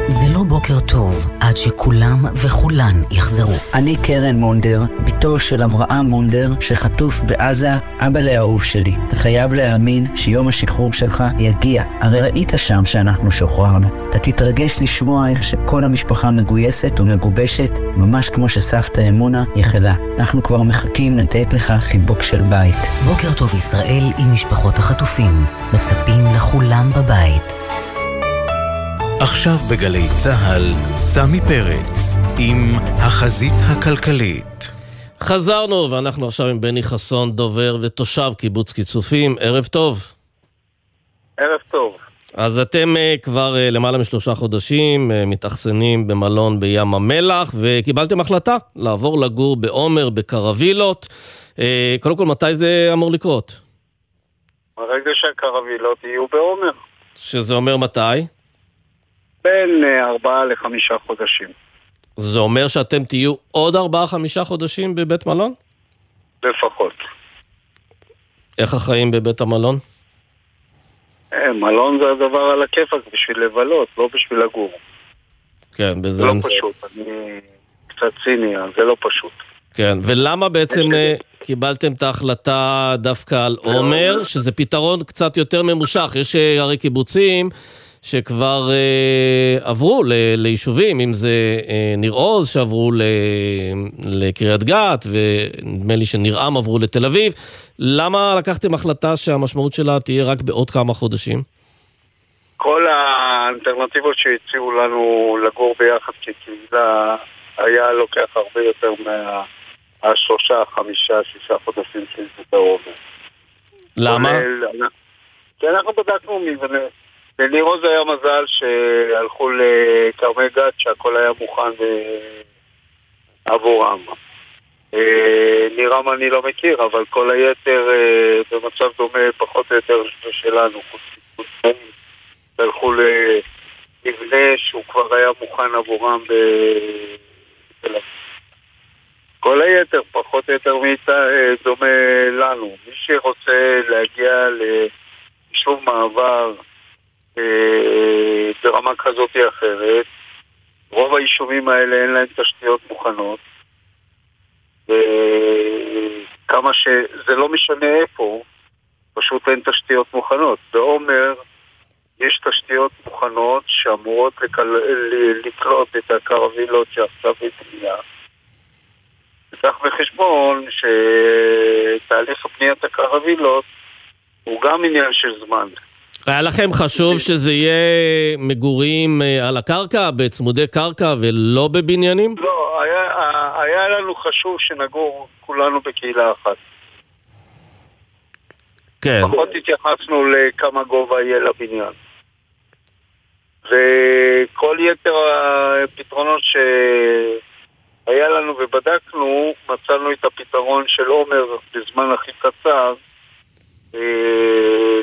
זה לא בוקר טוב עד שכולם וכולן יחזרו. אני קרן מונדר, בתו של אברהם מונדר, שחטוף בעזה, אבא לאהוב שלי. אתה חייב להאמין שיום השחרור שלך יגיע. הרי ראית שם שאנחנו שוחררנו. אתה תתרגש לשמוע איך שכל המשפחה מגויסת ומגובשת, ממש כמו שסבתא אמונה יחלה. אנחנו כבר מחכים לתת לך חיבוק של בית. בוקר טוב ישראל עם משפחות החטופים. מצפים לכולם בבית. עכשיו בגלי צה"ל, סמי פרץ, עם החזית הכלכלית. חזרנו, ואנחנו עכשיו עם בני חסון, דובר ותושב קיבוץ קיצופים. ערב טוב. ערב טוב. אז אתם uh, כבר uh, למעלה משלושה חודשים uh, מתאכסנים במלון בים המלח, וקיבלתם החלטה לעבור לגור בעומר, בקרווילות. Uh, קודם כל, מתי זה אמור לקרות? ברגע שהקרווילות יהיו בעומר. שזה אומר מתי? בין ארבעה לחמישה חודשים. זה אומר שאתם תהיו עוד ארבעה-חמישה חודשים בבית מלון? לפחות. איך החיים בבית המלון? מלון זה הדבר על הכיפאק בשביל לבלות, לא בשביל לגור. כן, בזה... זה לא פשוט, אני קצת ציני, זה לא פשוט. כן, ולמה בעצם קיבלתם את ההחלטה דווקא על עומר, שזה פתרון קצת יותר ממושך? יש הרי קיבוצים שכבר אה, עברו ל, ליישובים, אם זה אה, ניר עוז שעברו ל, לקריית גת, ונדמה לי שניר-עם עברו לתל אביב. למה לקחתם החלטה שהמשמעות שלה תהיה רק בעוד כמה חודשים? כל האלטרנטיבות שהציעו לנו לגור ביחד כקהילה היה לוקח הרבה יותר מהשלושה, חמישה, שישה חודשים שזה בעומר. למה? כי אנחנו בדקנו מבנה. לניר עוז היה מזל שהלכו לכרמי גת שהכל היה מוכן עבורם. נירם אני לא מכיר, אבל כל היתר במצב דומה פחות או יותר שלנו, הלכו למבנה שהוא כבר היה מוכן עבורם אביב. כל היתר פחות או יותר דומה לנו. מי שרוצה להגיע ליישוב מעבר ברמה כזאת או אחרת. רוב היישובים האלה אין להם תשתיות מוכנות. וכמה ש... זה לא משנה איפה, פשוט אין תשתיות מוכנות. בעומר יש תשתיות מוכנות שאמורות לקל... לקלוט את הקרווילות שעכשיו בבנייה. וקח בחשבון שתהליך בניית הקרווילות הוא גם עניין של זמן. היה לכם חשוב שזה יהיה מגורים אה, על הקרקע, בצמודי קרקע ולא בבניינים? לא, היה, היה לנו חשוב שנגור כולנו בקהילה אחת. כן. פחות התייחסנו לכמה גובה יהיה לבניין. וכל יתר הפתרונות שהיה לנו ובדקנו, מצאנו את הפתרון של עומר בזמן הכי קצר,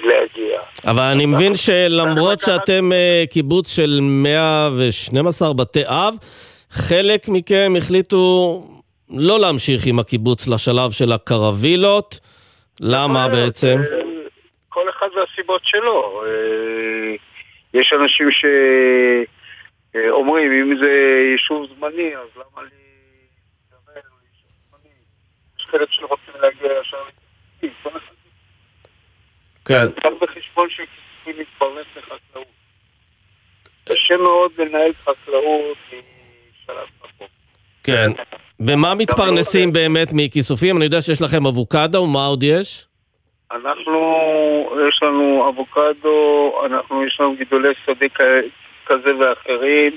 להגיע. אבל אני מבין שלמרות שאתם אה, קיבוץ של 112 בתי אב, חלק מכם החליטו לא להמשיך עם הקיבוץ לשלב של הקרווילות. למה בעצם? אה, כל אחד והסיבות שלו. יש אנשים שאומרים, אם זה יישוב זמני, אז למה לי... יש כאלה שרוצים להגיע ישר לתפקיד. כן. קח בחשבון שכספים מתפרנס לחקלאות. קשה מאוד לנהל חקלאות משלב רחוק. כן. במה מתפרנסים באמת מכיסופים? אני יודע שיש לכם אבוקדו, ומה עוד יש? אנחנו, יש לנו אבוקדו, אנחנו, יש לנו גידולי שדה כזה ואחרים.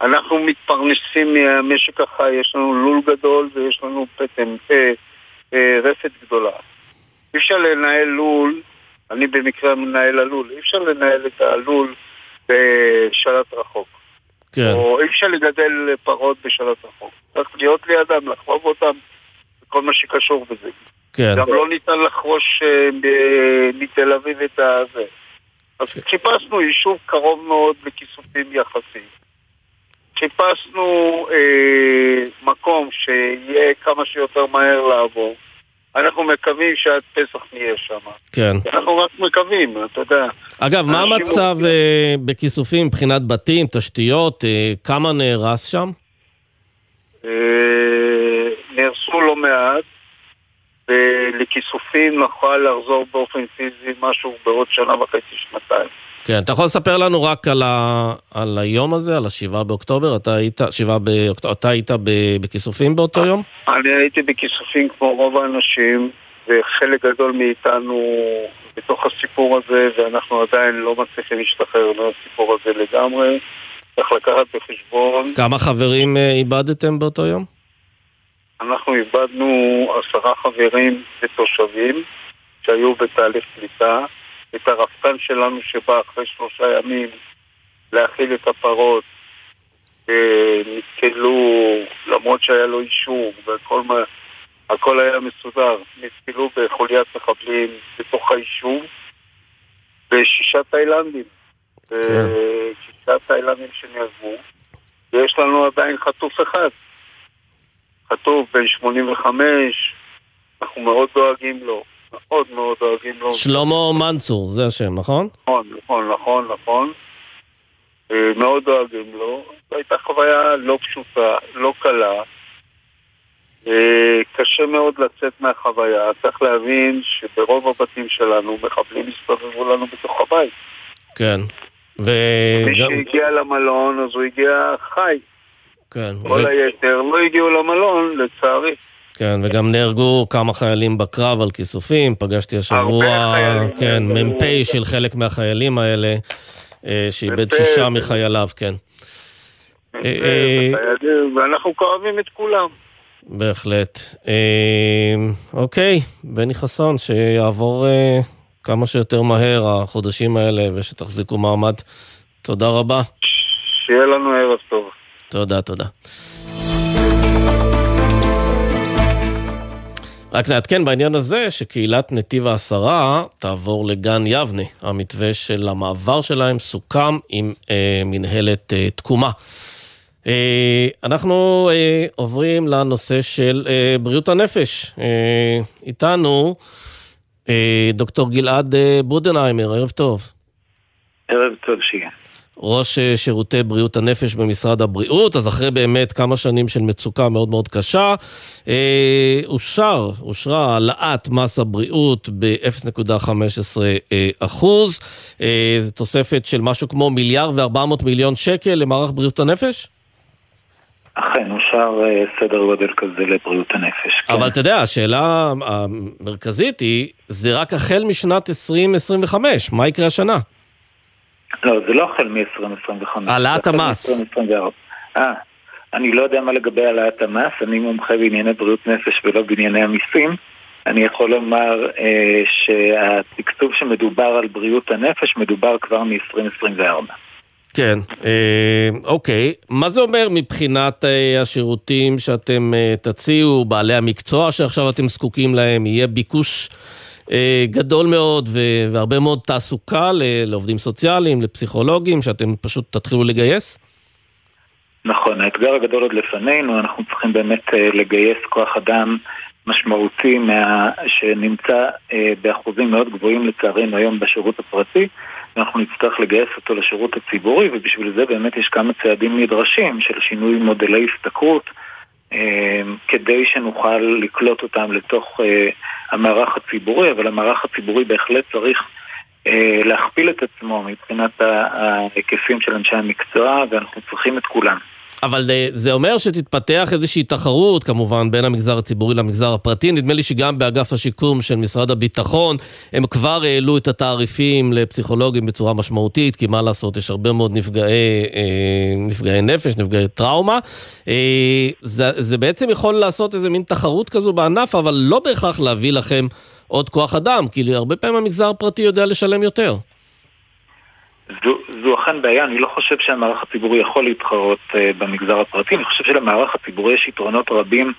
אנחנו מתפרנסים מהמשק החי, יש לנו לול גדול ויש לנו פטם, אה, אה, רפת גדולה. אי אפשר לנהל לול, אני במקרה מנהל הלול, אי אפשר לנהל את הלול בשלט רחוק. כן. או אי אפשר לגדל פרות בשלט רחוק. צריך להיות לידם, לחבוב אותם, וכל מה שקשור בזה. כן. גם לא ניתן לחרוש uh, מתל אביב את הזה. אז חיפשנו יישוב קרוב מאוד לכיסופים יחסית. חיפשנו אה, מקום שיהיה כמה שיותר מהר לעבור. אנחנו מקווים שעד פסח נהיה שם. כן. אנחנו רק מקווים, אתה יודע. אגב, מה המצב אה, בכיסופים מבחינת בתים, תשתיות? אה, כמה נהרס שם? אה, נהרסו לא מעט, ולכיסופים נוכל לחזור באופן פיזי משהו בעוד שנה וחצי, שנתיים. כן, אתה יכול לספר לנו רק על, ה... על היום הזה, על השבעה באוקטובר? אתה היית, שבעה באוקטובר, אתה היית ב... בכיסופים באותו יום? אני הייתי בכיסופים כמו רוב האנשים, וחלק גדול מאיתנו בתוך הסיפור הזה, ואנחנו עדיין לא מצליחים להשתחרר מהסיפור הזה לגמרי. צריך לקחת בחשבון, כמה חברים אה, איבדתם באותו יום? אנחנו איבדנו עשרה חברים ותושבים שהיו בתהליך קליטה. את הרפתן שלנו שבא אחרי שלושה ימים להאכיל את הפרות, אה, נתקלו, למרות שהיה לו אישור והכל מה, הכל היה מסודר, נתקלו בחוליית מחבלים בתוך היישוב ושישה תאילנדים. שישה תאילנדים שנהרגו, ויש לנו עדיין חטוף אחד. חטוף בן 85, אנחנו מאוד דואגים לו. מאוד מאוד דואגים לו. שלמה מנצור, זה השם, נכון? נכון, נכון, נכון, נכון. אה, מאוד דואגים לו. זו הייתה חוויה לא פשוטה, לא קלה. אה, קשה מאוד לצאת מהחוויה. צריך להבין שברוב הבתים שלנו מחבלים הסתובבו לנו בתוך הבית. כן. מי וגם... שהגיע למלון, אז הוא הגיע חי. כן. כל ו- היתר לא הגיעו למלון, לצערי. כן, וגם נהרגו כמה חיילים בקרב על כיסופים, פגשתי השבוע, כן. מ"פ של חלק מהחיילים האלה, אה, שאיבד מ"פ. שישה מחייליו, כן. אה, אה, ואנחנו כואבים את כולם. בהחלט. אוקיי, בני חסון, שיעבור כמה שיותר מהר החודשים האלה ושתחזיקו מעמד. תודה רבה. שיהיה לנו ערב טוב. תודה, תודה. רק נעדכן בעניין הזה שקהילת נתיב העשרה תעבור לגן יבנה. המתווה של המעבר שלהם סוכם עם אה, מנהלת אה, תקומה. אה, אנחנו אה, עוברים לנושא של אה, בריאות הנפש. אה, איתנו אה, דוקטור גלעד אה, בודנהיימר, ערב טוב. ערב טוב שיהיה. ראש אה, שירותי בריאות הנפש במשרד הבריאות, אז אחרי באמת כמה שנים של מצוקה מאוד מאוד קשה, אה, אושר, אושרה העלאת מס הבריאות ב-0.15 אה, אחוז. אה, זו תוספת של משהו כמו מיליארד וארבע מאות מיליון שקל למערך בריאות הנפש. אכן, אושר סדר גודל כזה לבריאות הנפש. כן. אבל אתה יודע, השאלה המרכזית היא, זה רק החל משנת 2025, מה יקרה השנה? לא, זה לא החל מ-2025. העלאת המס. מ-2024. אה, אני לא יודע מה לגבי העלאת המס, אני מומחה בענייני בריאות נפש ולא בענייני המיסים. אני יכול לומר אה, שהתקצוב שמדובר על בריאות הנפש מדובר כבר מ-2024. כן, אה, אוקיי. מה זה אומר מבחינת אה, השירותים שאתם אה, תציעו, בעלי המקצוע שעכשיו אתם זקוקים להם, יהיה ביקוש גדול מאוד והרבה מאוד תעסוקה לעובדים סוציאליים, לפסיכולוגים, שאתם פשוט תתחילו לגייס? נכון, האתגר הגדול עוד לפנינו, אנחנו צריכים באמת אה, לגייס כוח אדם משמעותי מה... שנמצא אה, באחוזים מאוד גבוהים לצערנו היום בשירות הפרטי, ואנחנו נצטרך לגייס אותו לשירות הציבורי, ובשביל זה באמת יש כמה צעדים נדרשים של שינוי מודלי השתכרות, אה, כדי שנוכל לקלוט אותם לתוך אה, המערך הציבורי, אבל המערך הציבורי בהחלט צריך אה, להכפיל את עצמו מבחינת ההיקפים של אנשי המקצוע, ואנחנו צריכים את כולם. אבל זה אומר שתתפתח איזושהי תחרות, כמובן, בין המגזר הציבורי למגזר הפרטי. נדמה לי שגם באגף השיקום של משרד הביטחון, הם כבר העלו את התעריפים לפסיכולוגים בצורה משמעותית, כי מה לעשות, יש הרבה מאוד נפגעי, אה, נפגעי נפש, נפגעי טראומה. אה, זה, זה בעצם יכול לעשות איזה מין תחרות כזו בענף, אבל לא בהכרח להביא לכם עוד כוח אדם, כי הרבה פעמים המגזר הפרטי יודע לשלם יותר. זו, זו אכן בעיה, אני לא חושב שהמערך הציבורי יכול להתחרות uh, במגזר הפרטי, אני חושב שלמערך הציבורי יש יתרונות רבים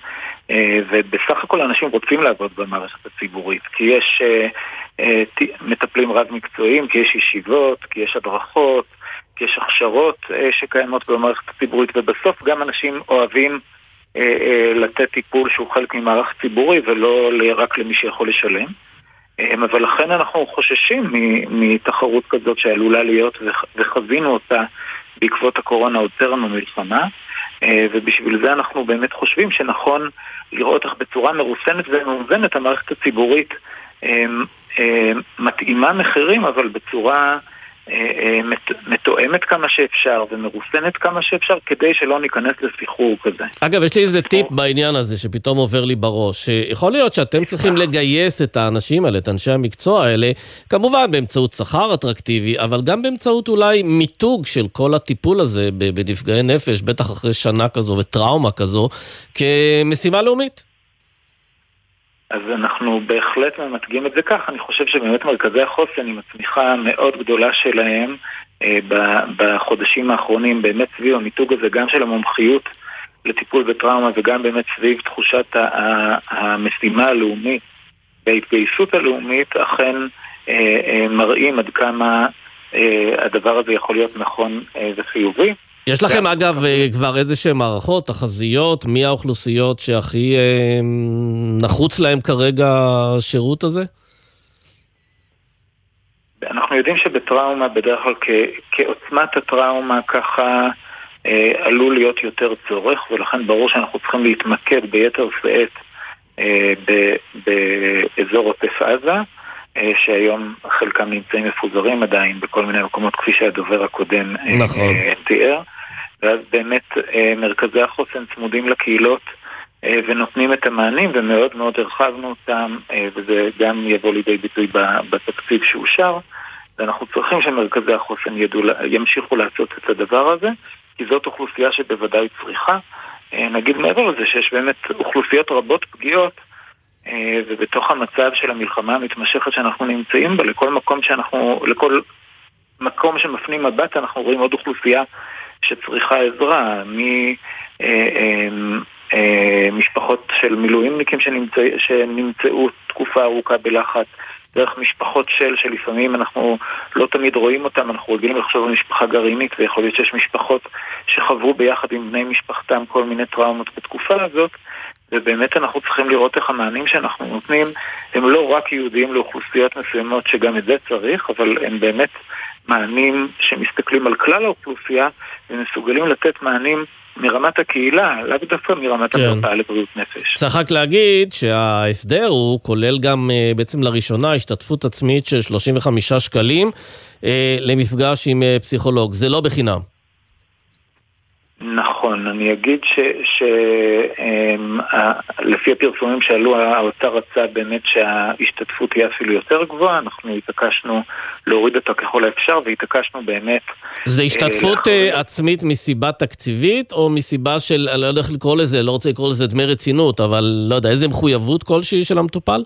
uh, ובסך הכל אנשים רוצים לעבוד במערכת הציבורית כי יש uh, uh, מטפלים רב מקצועיים, כי יש ישיבות, כי יש הדרכות, יש הכשרות שקיימות במערכת הציבורית, ובסוף גם אנשים אוהבים לתת טיפול שהוא חלק ממערך ציבורי ולא רק למי שיכול לשלם. אבל לכן אנחנו חוששים מתחרות כזאת שעלולה להיות וחווינו אותה בעקבות הקורונה עוד טרם המלחמה ובשביל זה אנחנו באמת חושבים שנכון לראות איך בצורה מרוסנת ומאוזנת המערכת הציבורית מתאימה מחירים אבל בצורה אה, מתואמת כמה שאפשר ומרוסנת כמה שאפשר כדי שלא ניכנס לסחרור כזה. אגב, יש לי איזה טיפ בעניין הזה שפתאום עובר לי בראש. יכול להיות שאתם צריכים לגייס את האנשים האלה, את אנשי המקצוע האלה, כמובן באמצעות שכר אטרקטיבי, אבל גם באמצעות אולי מיתוג של כל הטיפול הזה בנפגעי נפש, בטח אחרי שנה כזו וטראומה כזו, כמשימה לאומית. אז אנחנו בהחלט ממתגים את זה כך. אני חושב שבאמת מרכזי החוסן עם הצמיחה המאוד גדולה שלהם אה, בחודשים האחרונים, באמת סביב המיתוג הזה, גם של המומחיות לטיפול בטראומה וגם באמת סביב תחושת המשימה הלאומית וההתגייסות הלאומית, אכן אה, אה, מראים עד כמה הדבר הזה יכול להיות נכון וחיובי. יש לכם אגב אה, כבר איזה שהן מערכות, תחזיות, מי האוכלוסיות שהכי אה, נחוץ להם כרגע השירות הזה? אנחנו יודעים שבטראומה בדרך כלל כעוצמת הטראומה ככה אה, עלול להיות יותר צורך ולכן ברור שאנחנו צריכים להתמקד ביתר שאת אה, באזור עוטף עזה אה, שהיום חלקם נמצאים מפוזרים עדיין בכל מיני מקומות כפי שהדובר הקודם אה, נכון. תיאר. ואז באמת אה, מרכזי החוסן צמודים לקהילות אה, ונותנים את המענים ומאוד מאוד הרחבנו אותם אה, וזה גם יבוא לידי ביטוי בתקציב שאושר. ואנחנו צריכים שמרכזי החוסן ידעו, ימשיכו לעשות את הדבר הזה כי זאת אוכלוסייה שבוודאי צריכה. נגיד מעבר לזה שיש באמת אוכלוסיות רבות פגיעות ובתוך המצב של המלחמה המתמשכת שאנחנו נמצאים בה, לכל מקום שאנחנו, לכל מקום שמפנים מבט אנחנו רואים עוד אוכלוסייה שצריכה עזרה, ממשפחות אה, אה, של מילואימניקים שנמצא, שנמצאו תקופה ארוכה בלחץ, דרך משפחות של, שלפעמים אנחנו לא תמיד רואים אותם, אנחנו רגילים לחשוב על משפחה גרעינית, ויכול להיות שיש משפחות שחוו ביחד עם בני משפחתם כל מיני טראומות בתקופה הזאת, ובאמת אנחנו צריכים לראות איך המענים שאנחנו נותנים הם לא רק ייעודיים לאוכלוסיות מסוימות שגם את זה צריך, אבל הם באמת מענים שמסתכלים על כלל האוכלוסייה ומסוגלים לתת מענים מרמת הקהילה, לאו דווקא מרמת כן. המרפאה לבריאות נפש. צריך רק להגיד שההסדר הוא כולל גם אה, בעצם לראשונה השתתפות עצמית של 35 שקלים אה, למפגש עם אה, פסיכולוג. זה לא בחינם. נכון, אני אגיד שלפי אמ, הפרסומים שעלו, האוצר רצה באמת שההשתתפות תהיה אפילו יותר גבוהה, אנחנו התעקשנו להוריד אותה ככל האפשר והתעקשנו באמת... זה אה, השתתפות אה, עצמית מסיבה תקציבית או מסיבה של, אני לא יודע איך לקרוא לזה, לא רוצה לקרוא לזה דמי רצינות, אבל לא יודע, איזה מחויבות כלשהי של המטופל?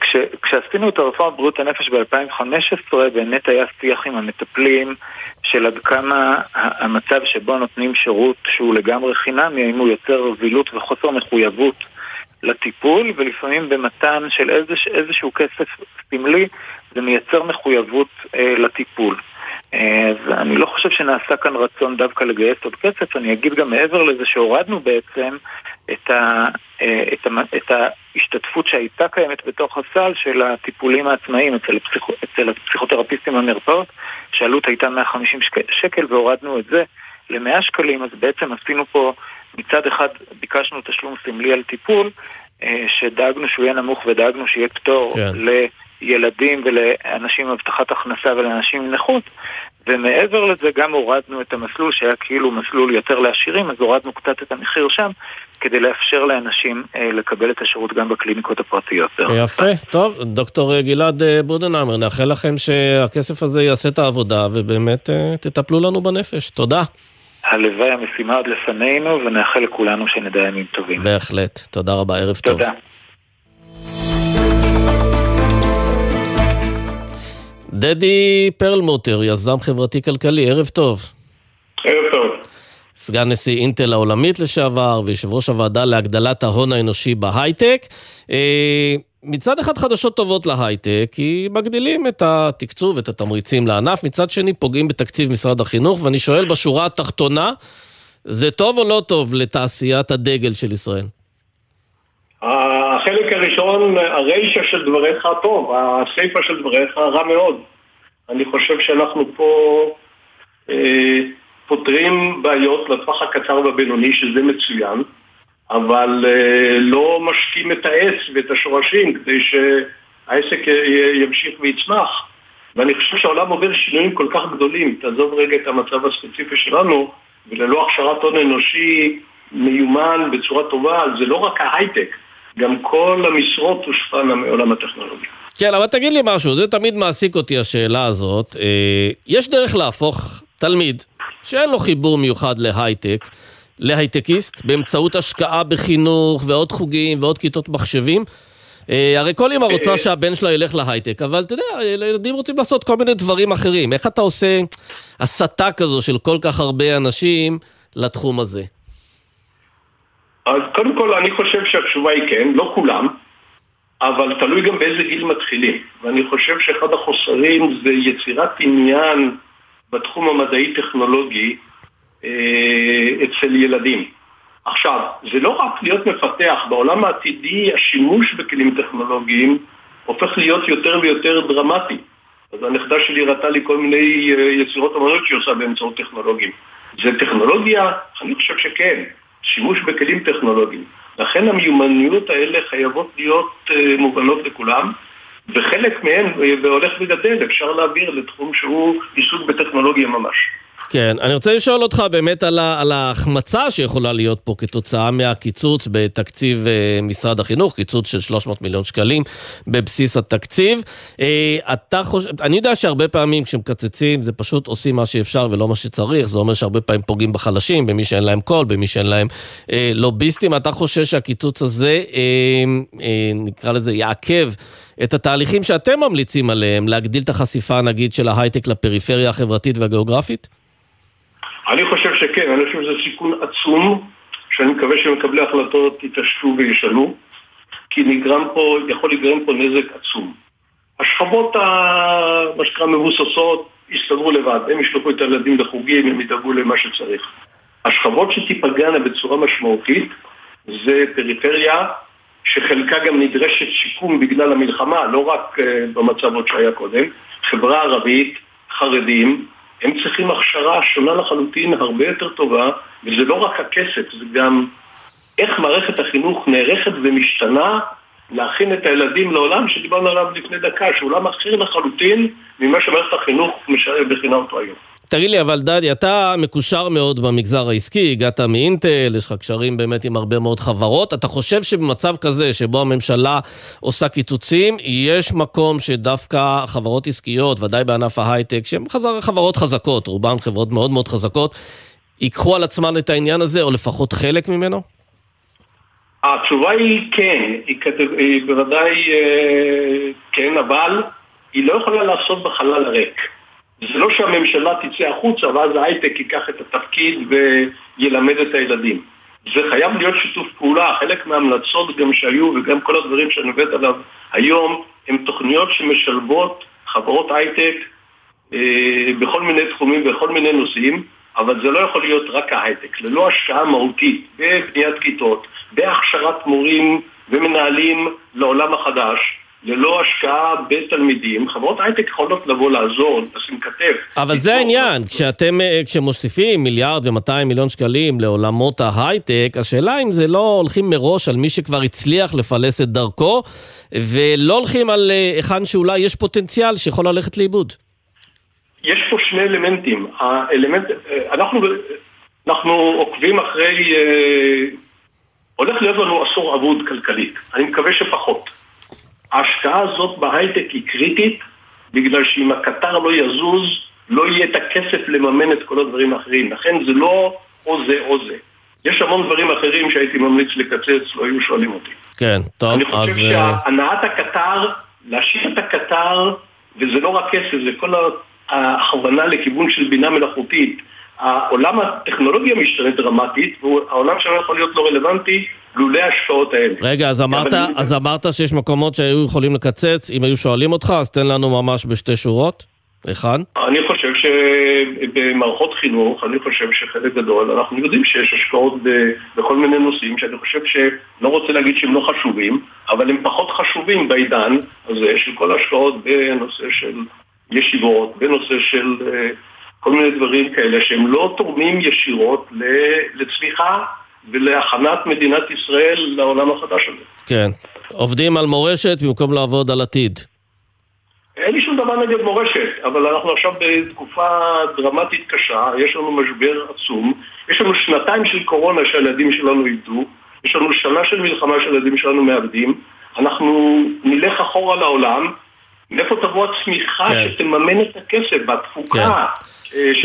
כש, כשעשינו את הרפורמה בבריאות הנפש ב-2015 באמת היה שיח עם המטפלים של עד כמה המצב שבו נותנים שירות שהוא לגמרי חינמי, האם הוא יוצר רזילות וחוסר מחויבות לטיפול ולפעמים במתן של איזוש, איזשהו כסף סמלי זה מייצר מחויבות אה, לטיפול. אה, אז אני לא חושב שנעשה כאן רצון דווקא לגייס עוד כסף, אני אגיד גם מעבר לזה שהורדנו בעצם את, ה, אה, את, ה, את ההשתתפות שהייתה קיימת בתוך הסל של הטיפולים העצמאיים אצל, הפסיכ, אצל הפסיכותרפיסטים במרפאות, שעלות הייתה 150 שקל והורדנו את זה ל-100 שקלים, אז בעצם עשינו פה, מצד אחד ביקשנו תשלום סמלי על טיפול, אה, שדאגנו שהוא יהיה נמוך ודאגנו שיהיה פטור כן. לילדים ולאנשים עם הבטחת הכנסה ולאנשים עם נכות, ומעבר לזה גם הורדנו את המסלול שהיה כאילו מסלול יותר לעשירים, אז הורדנו קצת את המחיר שם, כדי לאפשר לאנשים אה, לקבל את השירות גם בקליניקות הפרטיות. יפה, טוב, דוקטור גלעד אה, בודנהמר, נאחל לכם שהכסף הזה יעשה את העבודה ובאמת אה, תטפלו לנו בנפש. תודה. הלוואי המשימה עוד לפנינו, ונאחל לכולנו שנדע ימים טובים. בהחלט. תודה רבה, ערב תודה. טוב. תודה. דדי פרלמוטר, יזם חברתי-כלכלי, ערב טוב. ערב טוב. סגן נשיא אינטל העולמית לשעבר, ויושב ראש הוועדה להגדלת ההון האנושי בהייטק. אה, מצד אחד חדשות טובות להייטק, כי מגדילים את התקצוב, את התמריצים לענף, מצד שני פוגעים בתקציב משרד החינוך, ואני שואל בשורה התחתונה, זה טוב או לא טוב לתעשיית הדגל של ישראל? החלק הראשון, הרישה של דבריך טוב, הסיפה של דבריך רע מאוד. אני חושב שאנחנו פה אה, פותרים בעיות לטווח הקצר והבינוני, שזה מצוין, אבל אה, לא משקים את העץ ואת השורשים כדי שהעסק ימשיך ויצמח. ואני חושב שהעולם עובר שינויים כל כך גדולים, תעזוב רגע את המצב הספציפי שלנו, וללא הכשרת הון אנושי מיומן בצורה טובה, זה לא רק ההייטק, גם כל המשרות תושפענה מעולם הטכנולוגיה. כן, אבל תגיד לי משהו, זה תמיד מעסיק אותי השאלה הזאת. אה, יש דרך להפוך תלמיד שאין לו חיבור מיוחד להייטק, להייטקיסט, באמצעות השקעה בחינוך ועוד חוגים ועוד כיתות מחשבים. אה, הרי כל אמא רוצה אה, שהבן שלה ילך להייטק, אבל אתה יודע, ילדים רוצים לעשות כל מיני דברים אחרים. איך אתה עושה הסתה כזו של כל כך הרבה אנשים לתחום הזה? אז קודם כל אני חושב שהתשובה היא כן, לא כולם, אבל תלוי גם באיזה גיל מתחילים. ואני חושב שאחד החוסרים זה יצירת עניין בתחום המדעי-טכנולוגי אה, אצל ילדים. עכשיו, זה לא רק להיות מפתח, בעולם העתידי השימוש בכלים טכנולוגיים הופך להיות יותר ויותר דרמטי. אז הנכדה שלי הראתה לי כל מיני אה, יצירות אמנות שהיא עושה באמצעות טכנולוגים. זה טכנולוגיה? אני חושב שכן. שימוש בכלים טכנולוגיים. לכן המיומנויות האלה חייבות להיות אה, מובנות לכולם, וחלק מהן, והולך וגדל, אפשר להעביר לתחום שהוא עיסוק בטכנולוגיה ממש. כן, אני רוצה לשאול אותך באמת על, ההחמצה שיכולה להיות פה כתוצאה מהקיצוץ בתקציב uh, משרד החינוך, קיצוץ של 300 מיליון שקלים בבסיס התקציב. Uh, אתה חושב, אני יודע שהרבה פעמים כשמקצצים זה פשוט עושים מה שאפשר ולא מה שצריך, זה אומר שהרבה פעמים פוגעים בחלשים, במי שאין להם קול, במי שאין להם uh, לוביסטים. אתה חושב שהקיצוץ הזה, נקרא לזה, יעכב את התהליכים שאתם ממליצים עליהם, להגדיל את החשיפה נגיד של ההייטק לפריפריה החברתית והגיאוגרפית? אני חושב שכן, אני חושב שזה סיכון עצום, שאני מקווה שמקבלי ההחלטות יתעשתו וישנו, כי נגרם פה, יכול להיגרם פה נזק עצום. השכבות, מה שנקרא, מבוססות, יסתדרו לבד, הם ישלחו את הילדים לחוגים, הם ידאגו למה שצריך. השכבות שתיפגענה בצורה משמעותית זה פריפריה שחלקה גם נדרשת שיקום בגלל המלחמה, לא רק אה, במצב עוד שהיה קודם, חברה ערבית, חרדים, הם צריכים הכשרה שונה לחלוטין, הרבה יותר טובה, וזה לא רק הכסף, זה גם איך מערכת החינוך נערכת ומשתנה להכין את הילדים לעולם שדיברנו עליו לפני דקה, שהוא עולם אחר לחלוטין ממה שמערכת החינוך מכינה אותו היום. תגיד לי, אבל דדי, אתה מקושר מאוד במגזר העסקי, הגעת מאינטל, יש לך קשרים באמת עם הרבה מאוד חברות. אתה חושב שבמצב כזה, שבו הממשלה עושה קיצוצים, יש מקום שדווקא חברות עסקיות, ודאי בענף ההייטק, שהן חברות חזקות, רובן חברות מאוד מאוד חזקות, ייקחו על עצמן את העניין הזה, או לפחות חלק ממנו? התשובה היא כן, היא, היא בוודאי אה, כן, אבל היא לא יכולה לעשות בחלל ריק. זה לא שהממשלה תצא החוצה ואז ההייטק ייקח את התפקיד וילמד את הילדים. זה חייב להיות שיתוף פעולה, חלק מההמלצות גם שהיו וגם כל הדברים שאני עובד עליו היום הם תוכניות שמשלבות חברות הייטק אה, בכל מיני תחומים ובכל מיני נושאים, אבל זה לא יכול להיות רק ההייטק. ללא השקעה מהותית בבניית כיתות, בהכשרת מורים ומנהלים לעולם החדש, ללא השקעה בתלמידים, חברות הייטק יכולות לבוא לעזור, לשים כתף. אבל זה העניין, כשאתם, אה, כשמוסיפים מיליארד ומאתיים מיליון שקלים לעולמות ההייטק, השאלה אם זה לא הולכים מראש על מי שכבר הצליח לפלס את דרכו, ולא הולכים על אה, היכן שאולי יש פוטנציאל שיכול ללכת לאיבוד. יש פה שני אלמנטים. האלמנט, אה, אנחנו, אנחנו עוקבים אחרי... הולך להיות לנו עשור אבוד כלכלית. אני מקווה שפחות. ההשקעה הזאת בהייטק היא קריטית, בגלל שאם הקטר לא יזוז, לא יהיה את הכסף לממן את כל הדברים האחרים. לכן זה לא או זה או זה. יש המון דברים אחרים שהייתי ממליץ לקצץ, לא היו שואלים אותי. כן, טוב, אז... אני חושב אה, שהנעת הקטר, להשאיר את הקטר, וזה לא רק כסף, זה כל ההכוונה לכיוון של בינה מלאכותית, העולם הטכנולוגיה משתנה דרמטית, והעולם שלנו יכול להיות לא רלוונטי לולא ההשקעות האלה. רגע, אז אמרת, אבל- אז אמרת שיש מקומות שהיו יכולים לקצץ, אם היו שואלים אותך, אז תן לנו ממש בשתי שורות. אחד. אני חושב שבמערכות חינוך, אני חושב שחלק גדול, אנחנו יודעים שיש השקעות ב- בכל מיני נושאים שאני חושב שלא רוצה להגיד שהם לא חשובים, אבל הם פחות חשובים בעידן הזה של כל ההשקעות בנושא של ישיבות, בנושא של אה, כל מיני דברים כאלה שהם לא תורמים ישירות לצמיחה ולהכנת מדינת ישראל לעולם החדש הזה. כן. עובדים על מורשת במקום לעבוד על עתיד. אין לי שום דבר נגד מורשת, אבל אנחנו עכשיו בתקופה דרמטית קשה, יש לנו משבר עצום, יש לנו שנתיים של קורונה שהילדים שלנו איבדו, יש לנו שנה של מלחמה שהילדים שלנו מאבדים, אנחנו נלך אחורה לעולם, מאיפה תבוא הצמיחה כן. שתממן את הכסף והתפוקה? את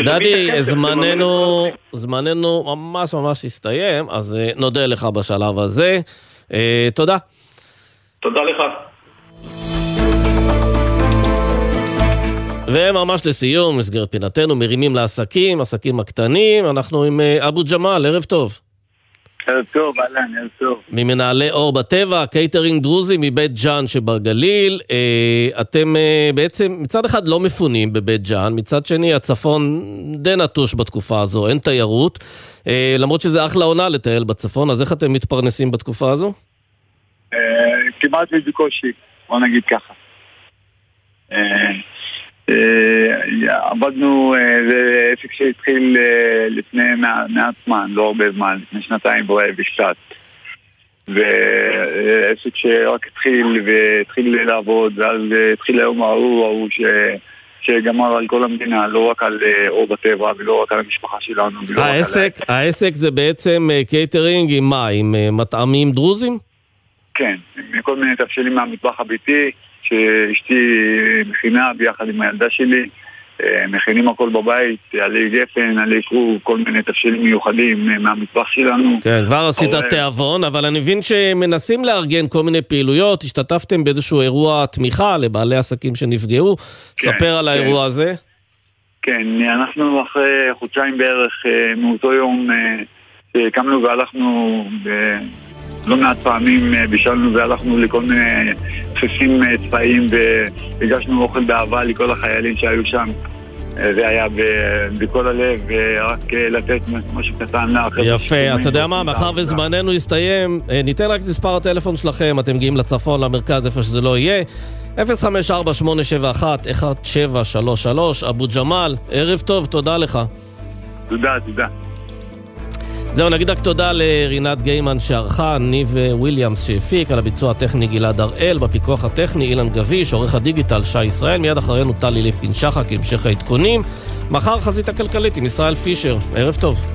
דדי, תממן את זמננו, זמננו ממש ממש הסתיים, אז אה, נודה לך בשלב הזה. אה, תודה. תודה לך. וממש לסיום, מסגרת פינתנו, מרימים לעסקים, עסקים הקטנים, אנחנו עם אה, אבו ג'מאל, ערב טוב. ערב טוב, אהלן, ערב טוב. ממנהלי אור בטבע, קייטרינג דרוזי מבית ג'אן שבגליל. אה, אתם אה, בעצם מצד אחד לא מפונים בבית ג'אן, מצד שני הצפון די נטוש בתקופה הזו, אין תיירות. אה, למרות שזה אחלה עונה לטייל בצפון, אז איך אתם מתפרנסים בתקופה הזו? כמעט בקושי, בוא נגיד ככה. אה, עבדנו, אה, זה עסק שהתחיל אה, לפני מע- מעט זמן, לא הרבה זמן, לפני שנתיים וקצת. ועסק שרק התחיל והתחיל לעבוד, ואז התחיל היום ההוא, ההוא ש... שגמר על כל המדינה, לא רק על אור בטבע ולא רק על המשפחה שלנו. רק על העסק, העסק זה בעצם קייטרינג עם מה? עם מטעמים דרוזים? כן, מכל מיני תבשילים מהמטבח הביתי, שאשתי מכינה ביחד עם הילדה שלי. אה, מכינים הכל בבית, עלי גפן, עלי כרוב, כל מיני תבשילים מיוחדים אה, מהמטבח שלנו. כן, כבר עשית אבל- תיאבון, אבל אני מבין שמנסים לארגן כל מיני פעילויות, השתתפתם באיזשהו אירוע תמיכה לבעלי עסקים שנפגעו. ספר על כן. האירוע הזה. כן, אנחנו אחרי חודשיים בערך אה, מאותו יום שקמנו והלכנו לא מעט פעמים בישלנו והלכנו לכל מיני בסיסים אה, צבאיים והגשנו אוכל באהבה לכל החיילים שהיו שם. אה, זה היה בכל הלב, ורק אה, לתת משהו קטן לאחר. יפה, אתה יודע מה, מאחר וזמננו הסתיים, ניתן רק את מספר הטלפון שלכם, אתם מגיעים לצפון, למרכז, איפה שזה לא יהיה. 054-871-1733, אבו ג'מאל, ערב טוב, תודה לך. תודה, תודה. זהו, נגיד רק תודה לרינת גיימן שערכה, ניב וויליאמס שהפיק, על הביצוע הטכני גלעד הראל, בפיקוח הטכני אילן גביש, עורך הדיגיטל שי ישראל, מיד אחרינו טלי ליפקין שחק, המשך העדכונים. מחר חזית הכלכלית עם ישראל פישר, ערב טוב.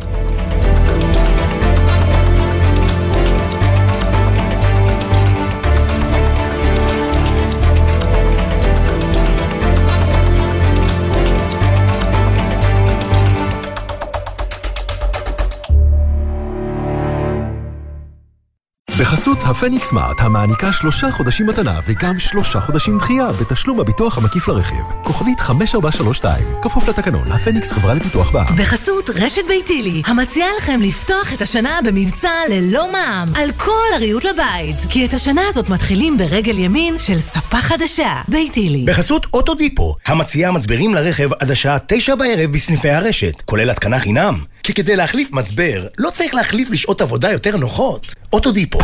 בחסות הפניקס סמארט, המעניקה שלושה חודשים מתנה וגם שלושה חודשים דחייה בתשלום הביטוח המקיף לרכב. כוכבית 5432, כפוף לתקנון, הפניקס חברה לפיתוח בע"מ. בחסות רשת ביתילי, המציעה לכם לפתוח את השנה במבצע ללא מע"מ על כל הריהוט לבית. כי את השנה הזאת מתחילים ברגל ימין של ספה חדשה, ביתילי. בחסות אוטודיפו, המציעה מצברים לרכב עד השעה תשע בערב בסניפי הרשת, כולל התקנה חינם. כי כדי להחליף מצבר, לא צריך להחליף לשעות עבודה יותר נוחות. אוטודיפו.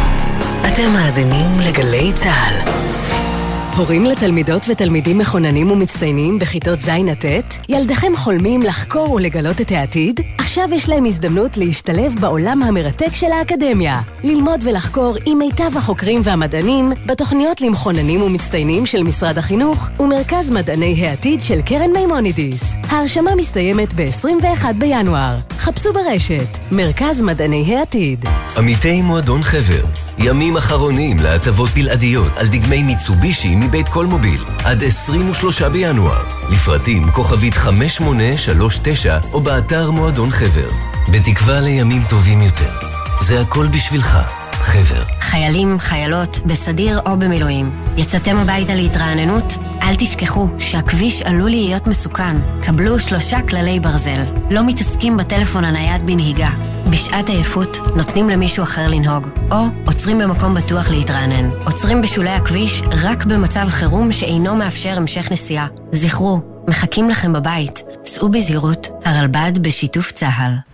אתם מאזינים לגלי צה"ל. הורים לתלמידות ותלמידים מחוננים ומצטיינים בכיתות ז' עד ט'? ילדיכם חולמים לחקור ולגלות את העתיד? עכשיו יש להם הזדמנות להשתלב בעולם המרתק של האקדמיה. ללמוד ולחקור עם מיטב החוקרים והמדענים בתוכניות למחוננים ומצטיינים של משרד החינוך ומרכז מדעני העתיד של קרן מימונידיס. ההרשמה מסתיימת ב-21 בינואר. חפשו ברשת, מרכז מדעני העתיד. עמיתי מועדון חבר, ימים אחרונים להטבות בלעדיות על דגמי מיצובישי מבית קולמוביל, עד 23 בינואר. לפרטים כוכבית 5839 או באתר מועדון חבר. בתקווה לימים טובים יותר. זה הכל בשבילך, חבר. חיילים, חיילות, בסדיר או במילואים. יצאתם הביתה להתרעננות? אל תשכחו שהכביש עלול להיות מסוכן. קבלו שלושה כללי ברזל. לא מתעסקים בטלפון הנייד בנהיגה. בשעת עייפות נותנים למישהו אחר לנהוג, או עוצרים במקום בטוח להתרענן. עוצרים בשולי הכביש רק במצב חירום שאינו מאפשר המשך נסיעה. זכרו, מחכים לכם בבית. סעו בזהירות, הרלב"ד בשיתוף צה"ל.